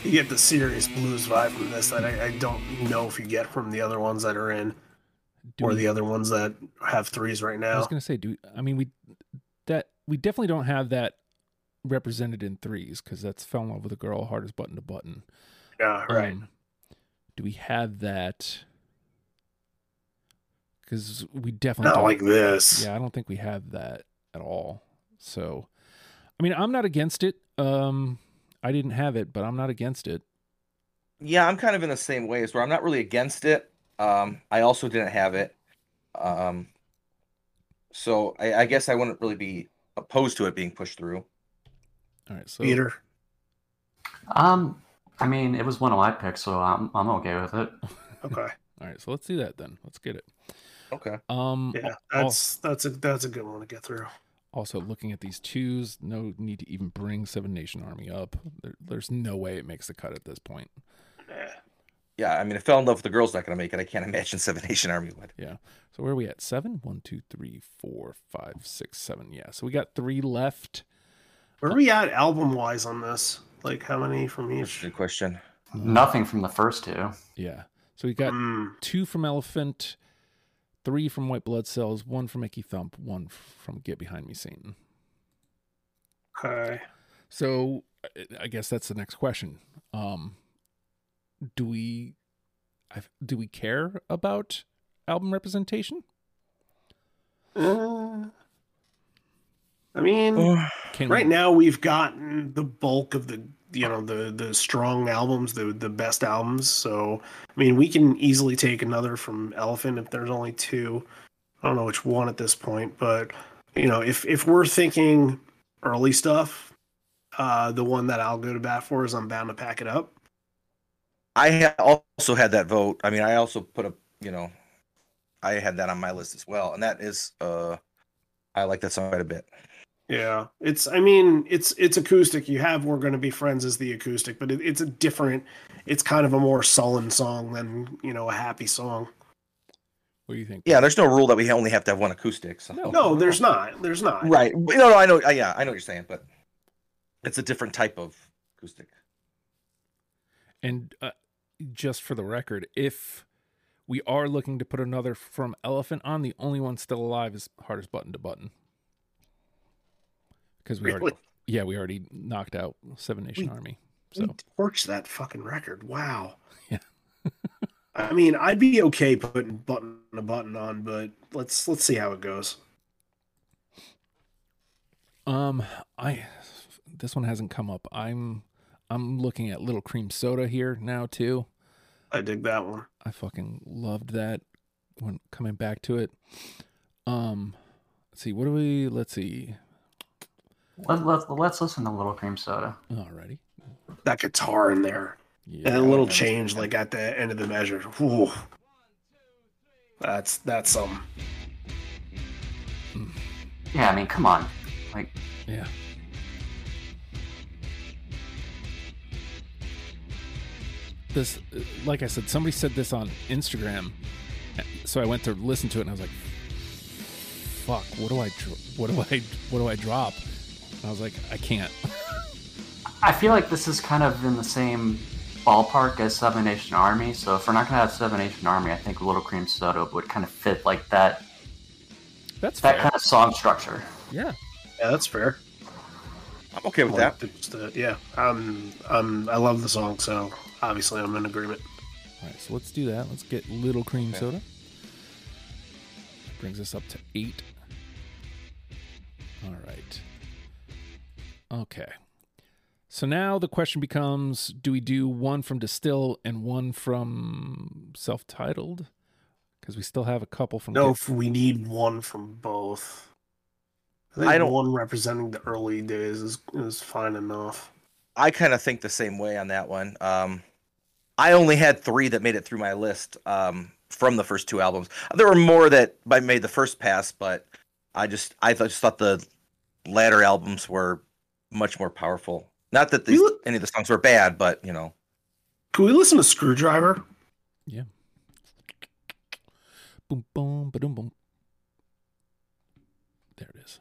You get the serious blues vibe from this that I, I don't know if you get from the other ones that are in Do or we- the other ones that have threes right now. I was gonna say, do I mean we that we definitely don't have that represented in threes because that's fell in love with a girl, hard as button to button. Yeah, right. Um, do we have that? Because we definitely Not don't- like this. Yeah, I don't think we have that at all. So, I mean, I'm not against it. Um, I didn't have it, but I'm not against it. Yeah, I'm kind of in the same ways where I'm not really against it. Um, I also didn't have it. Um, so I, I guess I wouldn't really be opposed to it being pushed through. All right, so Peter. Um, I mean, it was one of my picks, so I'm I'm okay with it. Okay. all right, so let's do that then. Let's get it. Okay. Um, Yeah, al- that's that's a that's a good one to get through. also looking at these twos, no need to even bring Seven Nation Army up. There, there's no way it makes the cut at this point. Yeah. Yeah, I mean, if Fell in Love with the Girl's not going to make it, I can't imagine Seven Nation Army would. Yeah. So where are we at? Seven? One, two, three, four, five, six, seven. Yeah. So we got three left. Where are we at album wise on this? Like how many from each? good question. Nothing from the first two. Yeah. So we got Mm, two from Elephant, three from White Blood Cells, one from Icky Thump, one from Get Behind Me Satan. okay. So I- guess that's the next question. Um, do we, do we care about album representation? Uh, I mean, Can right we, now we've gotten the bulk of the you know the the strong albums, the the best albums. So I mean, we can easily take another from Elephant if there's only two. I don't know which one at this point, but you know, if if we're thinking early stuff, uh, the one that I'll go to bat for is I'm bound to pack it up. I ha- also had that vote. I mean, I also put a, you know, I had that on my list as well, and that is, uh, I like that song quite a bit. Yeah, it's. I mean, it's it's acoustic. You have "We're Gonna Be Friends" as the acoustic, but it, it's a different. It's kind of a more sullen song than you know a happy song. what do you think? Yeah, there's no rule that we only have to have one acoustic. So. No. No, there's not. There's not. Right. No, no, I know. Yeah, I know what you're saying, but it's a different type of acoustic. And uh, just for the record, if we are looking to put another from Elephant on, the only one still alive is Hardest Button to Button. Because we already, yeah, we already knocked out Seven Nation We- Army. We So torched that fucking record. Wow. Yeah. I mean, I'd be okay putting button a button on, but let's let's see how it goes. Um, I this one hasn't come up. I'm I'm looking at Little Cream Soda here now too. I dig that one. I fucking loved that when coming back to it. Um, let's see. What do we? Let's see. Let, let, let's listen to Little Cream Soda. Alrighty. That guitar in there Yeah. and a little change, like at the end of the measure. Whew. That's that's some. Yeah, I mean, come on. Like, Yeah. This, like I said, somebody said this on Instagram, so I went to listen to it and I was like, "Fuck, what do I, what do I, what do I drop?" And I was like, "I can't." I feel like this is kind of in the same ballpark as Seven Nation Army. So if we're not gonna have Seven Nation Army, I think Little Cream Soda would kind of fit like that That's that fair. kind of song structure. Yeah. Yeah, that's fair. I'm okay with that. just, uh, yeah, um, um, I love the song, so obviously I'm in agreement. All right, so let's do that. Let's get Little Cream Soda. Brings us up to eight. All right. Okay. So now the question becomes do we do one from De Stijl and one from self titled? Because we still have a couple from. No, if we need one from both. I think I don't- one representing the early days is is fine enough. I kind of think the same way on that one. Um, I only had three that made it through my list um, from the first two albums. There were more that I made the first pass, but I just I just thought the latter albums were much more powerful. Not that these, You- any of the songs were bad, but you know, Can we listen to Screwdriver? Yeah. Boom, boom, ba-dum, boom. There it is.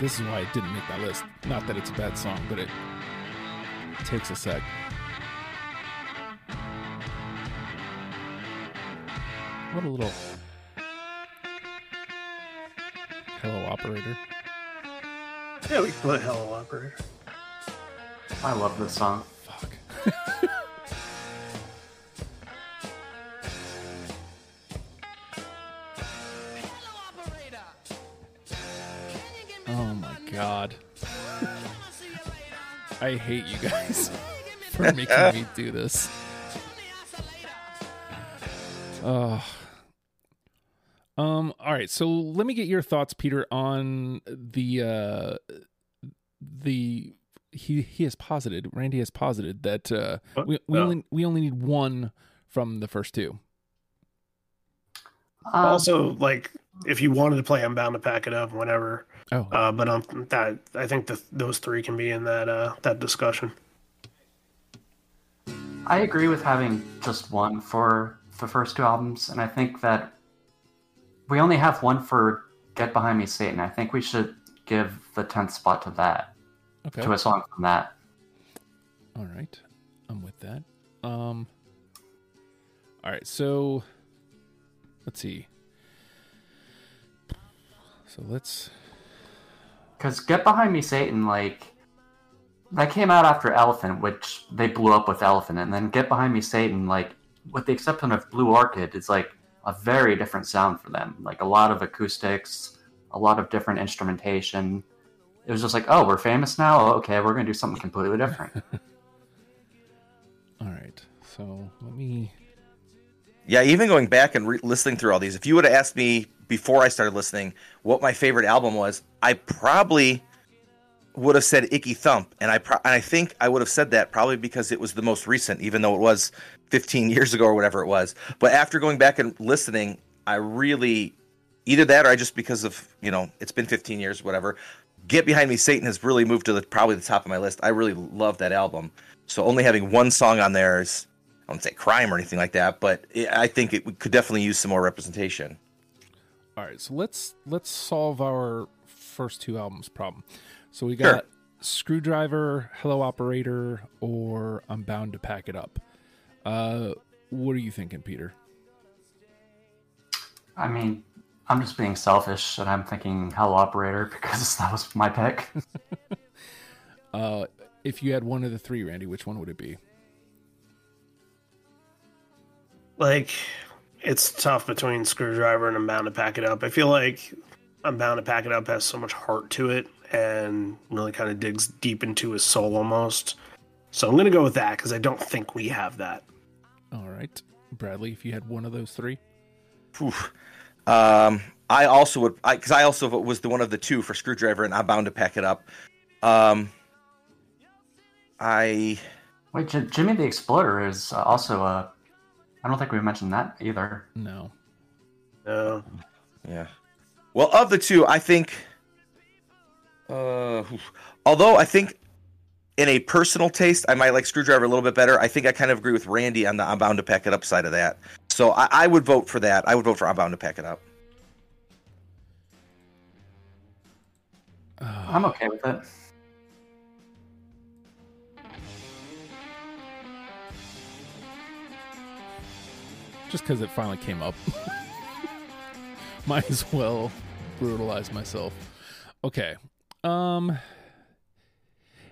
This is why it didn't make that list. Not that it's a bad song, but it takes a sec. What a little. Hello, operator. Yeah, we can play Hello Operator. I love this song. Fuck. I hate you guys for making me do this. money, I'll see you later. Uh, um. All right. So let me get your thoughts, Peter, on the uh, the he he has posited. Randy has posited that uh, we we Oh. only we only need one from the first two. Um, also, like, if you wanted to play, I'm bound to pack it up whenever. Oh, Uh, but um, that I think that those three can be in that uh that discussion. I agree with having just one for the first two albums, and I think that we only have one for Get Behind Me, Satan. I think we should give the 10th spot to that, okay. to a song from that. All right. I'm with that. Um. All right. So let's see. So let's. Because Get Behind Me, Satan, like, that came out after Elephant, which they blew up with Elephant, and then Get Behind Me, Satan, like, with the exception of Blue Orchid, it's like a very different sound for them. Like, a lot of acoustics, a lot of different instrumentation. It was just like, oh, we're famous now? Oh, okay, we're going to do something completely different. All right. So let me. yeah. Even going back and re- listening through all these, if you would have asked me before I started listening what my favorite album was, I probably would have said Icky Thump, and I pro- and I think I would have said that probably because it was the most recent, even though it was 15 years ago or whatever it was. But after going back and listening, I really either that or I just because of you know it's been 15 years, whatever. Get Behind Me, Satan has really moved to the probably the top of my list. I really love that album. So only having one song on there is I wouldn't say crime or anything like that, but it, I think it could definitely use some more representation. All right, so let's let's solve our first two albums problem. So we got Sure. Screwdriver, Hello Operator, or I'm Bound to Pack It Up. Uh, what are you thinking, Peter? I mean, I'm just being selfish, and I'm thinking Hello Operator because that was my pick. Uh, if you had one of the three, Randy, which one would it be? Like, it's tough between Screwdriver and I'm Bound to Pack It Up. I feel like I'm Bound to Pack It Up has so much heart to it and really kind of digs deep into his soul almost. So I'm going to go with that because I don't think we have that. All right, Bradley, if you had one of those three, Phew. Um, I also would, because I, also was the one of the two for screwdriver, and I'm bound to pack it up. Um, I Wait, J- Jimmy the Exploder is uh, also a. I don't think we mentioned that either. no. Uh, yeah. Well, of the two, I think. Uh, although I think, in a personal taste, I might like screwdriver a little bit better. I think I kind of agree with Randy on the I'm bound to pack it up side of that. So I, I would vote for that. I would vote for I'm bound to pack it up. I'm okay with it. Just because it finally came up. Might as well brutalize myself. Okay. Um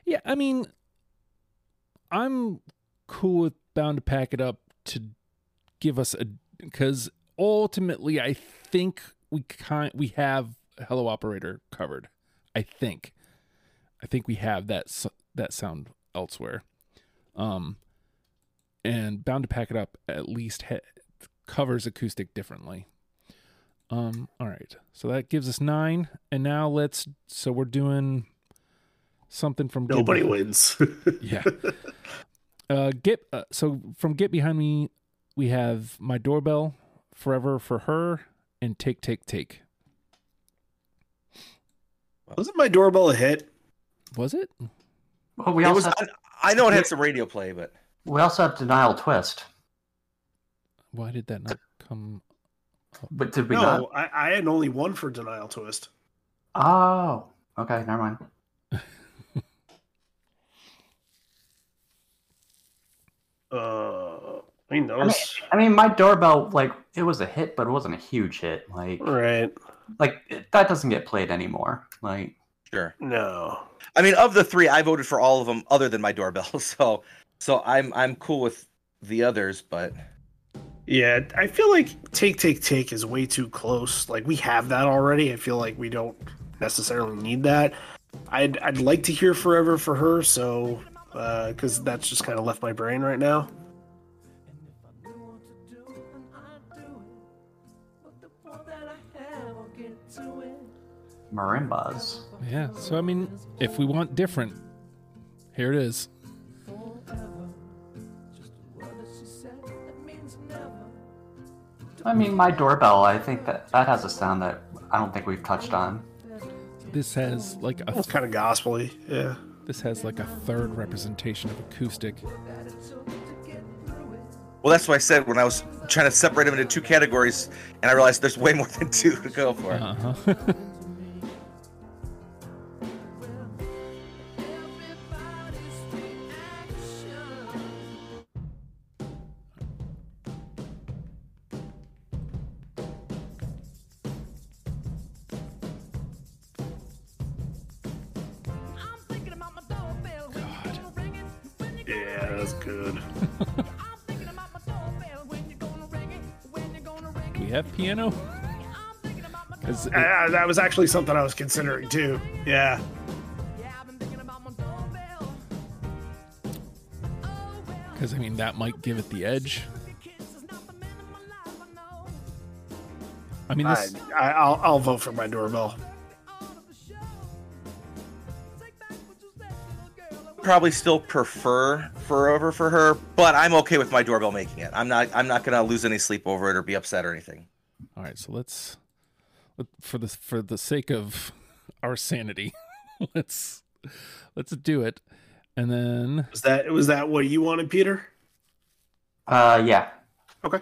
Yeah, I mean I'm cool with bound to pack it up to give us a cuz ultimately I think we kind we have hello operator covered. I think. I think we have that that sound elsewhere. Um and bound to pack it up at least ha- covers acoustic differently. Um, all right, so that gives us nine, and now let's. So we're doing something from Get nobody Beh- wins. Yeah. uh, get uh, so from Get Behind Me, we have my doorbell, Forever for Her, and Take Take Take. Wasn't my doorbell a hit? Was it? Well, we It also was, have, I know it had some radio play, but we also have Denial Twist. Why did that not come? But did we not? No, I, I had only one for Denial Twist. Oh, okay, never mind. Uh, I mean, I mean. I mean, my doorbell, like, it was a hit, but it wasn't a huge hit. Like, Right. like it, that doesn't get played anymore. Like, sure. No. I mean, of the three, I voted for all of them other than my doorbell. So, so I'm I'm cool with the others, but Yeah, I feel like Take Take Take is way too close. Like we have that already. I feel like we don't necessarily need that. I'd I'd like to hear Forever for her, so uh, because that's just kind of left my brain right now. marimbas. Yeah. So I mean, if we want different, here it is. I mean, my doorbell, I think that that has a sound that I don't think we've touched on. This has like a It's kind of gospely. Yeah. this has like a third representation of acoustic. well, that's what I said when I was trying to separate them into two categories, and I realized there's way more than two to go for. Uh that was actually something I was considering too. Yeah. Because I mean, that might give it the edge. I mean, I, this. I I'll I'll vote for my doorbell. Probably still prefer Forever for her, but I'm okay with my doorbell making it. I'm not I'm not gonna lose any sleep over it or be upset or anything. All right, so let's, let- for the for the sake of our sanity, let's let's do it, and then Was that was that what you wanted, Peter? Uh, yeah. Okay.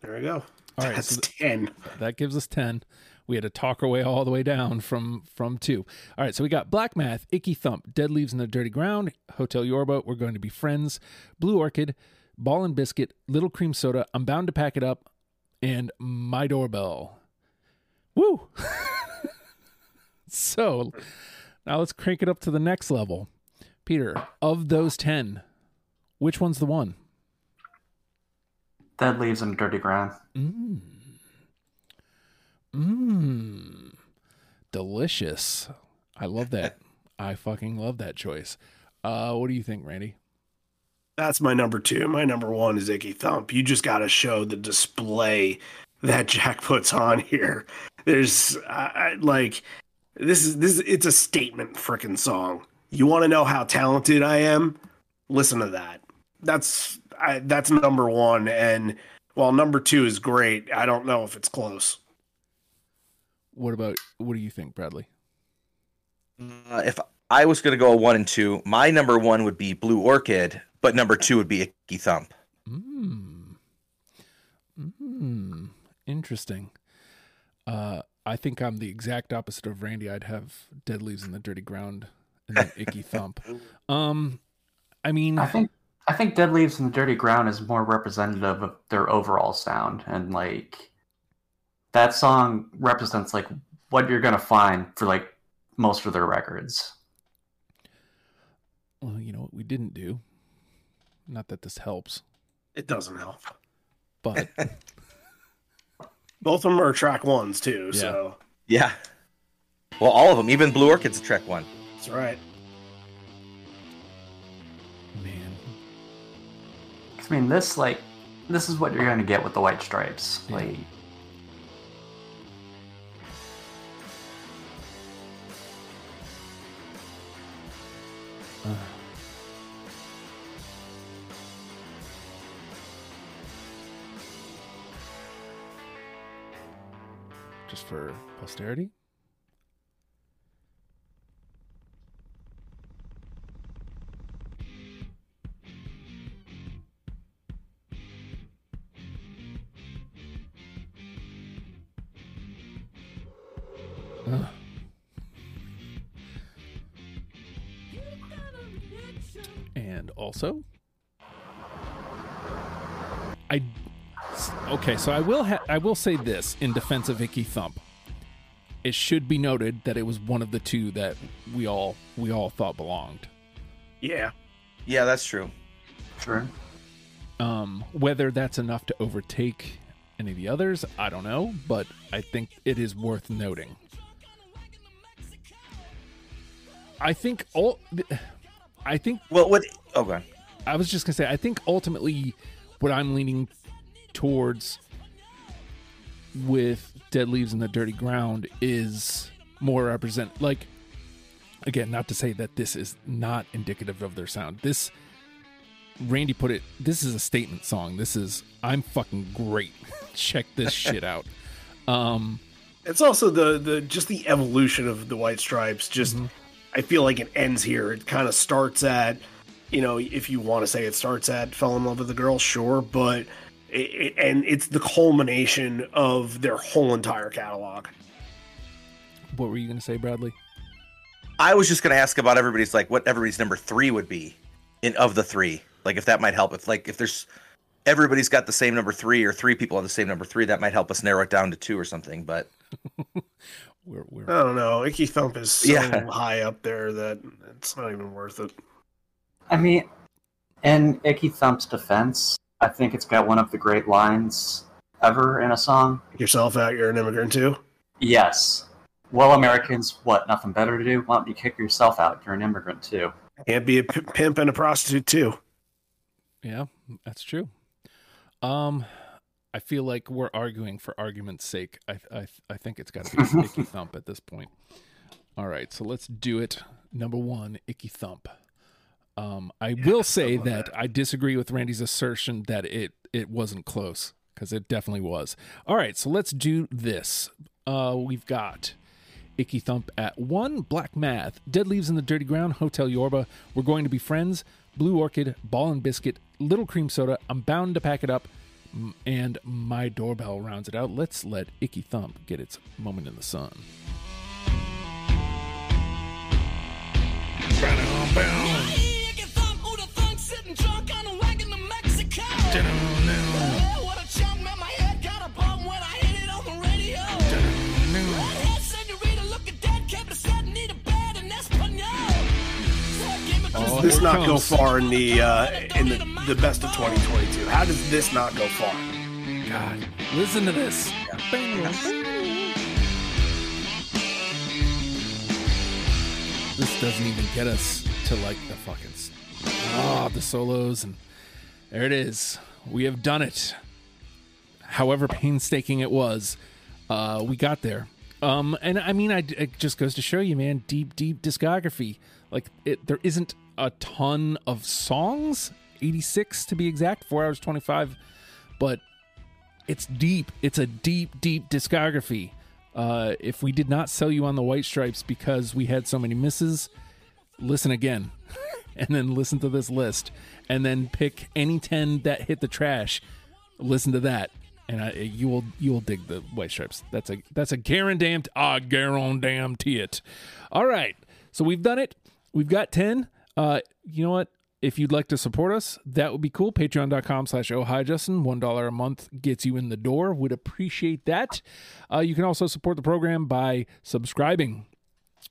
There we go. all right, That's so th- ten. that gives us ten. We had to talk our way all the way down from from two. All right, so we got Black Math, Icky Thump, Dead Leaves in the Dirty Ground, Hotel Yorba, We're Going to Be Friends, Blue Orchid, Ball and Biscuit, Little Cream Soda, I'm Bound to Pack It Up, and My Doorbell. Woo! so now let's crank it up to the next level. Peter, of those 10, which one's the one? Dead leaves and dirty ground. Mmm. Mmm. Delicious. I love that. I fucking love that choice. Uh, what do you think, Randy? That's my number two. My number one is Icky Thump. You just got to show the display that Jack puts on here. There's I I- like this is this. It's a statement freaking song. You want to know how talented I am? Listen to that. That's I, that's number one. And while number two is great, I don't know if it's close. What about what do you think, Bradley? Uh, if I was going to go one and two, my number one would be Blue Orchid, but number two would be Icky Thump. Mmm. Mmm. Interesting. Uh, I think I'm the exact opposite of Randy. I'd have Dead Leaves in the Dirty Ground and then Icky Thump. Um, I mean, I think I think Dead Leaves in the Dirty Ground is more representative of their overall sound, and like that song represents like what you're gonna find for like most of their records. well, you know what we didn't do. Not that this helps, It doesn't help. but Both of them are track ones too. So Yeah. Well, all of them, even Blue Orchid's a track one. that's right. man, I mean, this like this is what you're gonna get with the White Stripes. Yeah. Like for posterity. Ugh. And also, I okay. So I will ha- I will say this in defense of Icky Thump. It should be noted that it was one of the two that we all we all thought belonged. Yeah. Yeah, that's true. sure. Um, whether that's enough to overtake any of the others, I don't know, but I think it is worth noting. I think all. I think Well, what? Oh, God. I was just gonna say, I think ultimately what I'm leaning towards with Dead Leaves in the Dirty Ground is more represent like again, not to say that this is not indicative of their sound. This Randy put it this is a statement song. This is I'm fucking great. Check this shit out. Um It's also the the just the evolution of the White Stripes. Just I feel like it ends here. It kind of starts at, you know, if you want to say it starts at fell in love with the girl, sure, but it, it, and it's the culmination of their whole entire catalog. what were you gonna say, Bradley? I was just going to ask about everybody's, like, what everybody's number three would be in of the three. Like, if that might help. If, like, if there's everybody's got the same number three or three people have the same number three, that might help us narrow it down to two or something. But We're, we're I don't know. Icky Thump is so Yeah. high up there that it's not even worth it. I mean, in Icky Thump's defense, I think it's got one of the great lines ever in a song. Kick yourself out, you're an immigrant too. Yes. Well, Americans, what? Nothing better to do? Why don't you kick yourself out? You're an immigrant too. Can't be a p- pimp and a prostitute too. Yeah, that's true. Um, I feel like we're arguing for argument's sake. I I I think it's got to be Icky Thump at this point. All right, so let's do it. Number one, Icky Thump. Um, I will say love that I disagree with Randy's assertion that it it wasn't close because it definitely was. All right, so let's do this. Uh, we've got Icky Thump at one, Black Math, Dead Leaves in the Dirty Ground, Hotel Yorba, We're Going to Be Friends, Blue Orchid, Ball and Biscuit, Little Cream Soda, I'm Bound to Pack It Up, and My Doorbell rounds it out. Let's let Icky Thump get its moment in the sun. Does this not go far in the uh, in the the best of 2022. How does this not go far? God, listen to this. This doesn't even get us to like the fucking s- oh the solos and there it is. We have done it. However painstaking it was, uh, we got there. Um, and I mean, I, it just goes to show you, man, deep, deep discography. Like it, there isn't a ton of songs, 86 to be exact, four hours 25, but it's deep. It's a deep, deep discography. Uh, if we did not sell you on the White Stripes because we had so many misses, listen again, and then listen to this list, and then pick any ten that hit the trash. Listen to that, and I, you will you will dig the White Stripes. That's a that's a guaranteed ah guaranteed it. All right, so we've done it. We've got ten. Uh, you know what? If you'd like to support us, that would be cool. Patreon.com slash oh hi Justin. One dollar a month gets you in the door. Would appreciate that. Uh, you can also support the program by subscribing.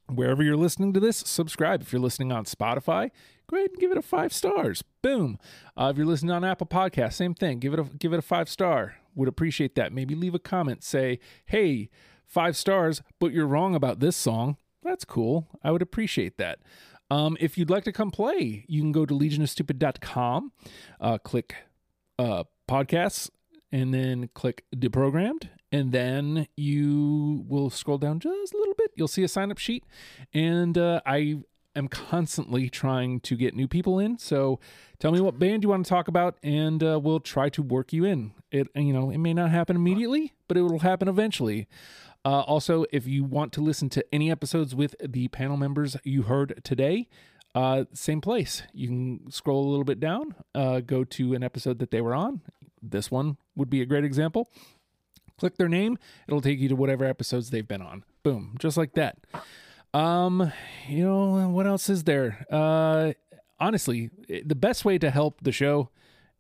Wherever you're listening to this, subscribe. If you're listening on Spotify, go ahead and give it a five stars. Boom. Uh, if you're listening on Apple Podcasts, same thing. Give it a give it a five star. Would appreciate that. Maybe leave a comment. Say, hey, five stars, but you're wrong about this song. That's cool. I would appreciate that. Um, if you'd like to come play, you can go to legionofstupid.com, uh, click uh, podcasts, and then click deprogrammed. And then you will scroll down just a little bit. You'll see a sign up sheet. And uh, I am constantly trying to get new people in. So tell me what band you want to talk about, and uh, we'll try to work you in. It you know it may not happen immediately, but it will happen eventually. Uh, also, if you want to listen to any episodes with the panel members you heard today, uh, same place. You can scroll a little bit down, uh, go to an episode that they were on. This one would be a great example. Click their name, it'll take you to whatever episodes they've been on. Boom, just like that. Um, you know what else is there? Uh, honestly, the best way to help the show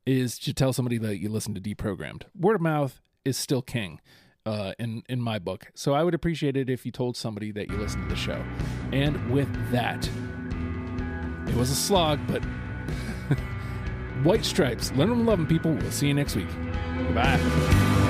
is to tell somebody that you listen to deprogrammed. Word of mouth is still king uh, in in my book. So I would appreciate it if you told somebody that you listen to the show. And with that, it was a slog, but White Stripes, learn them, love 'em, people. We'll see you next week. Bye.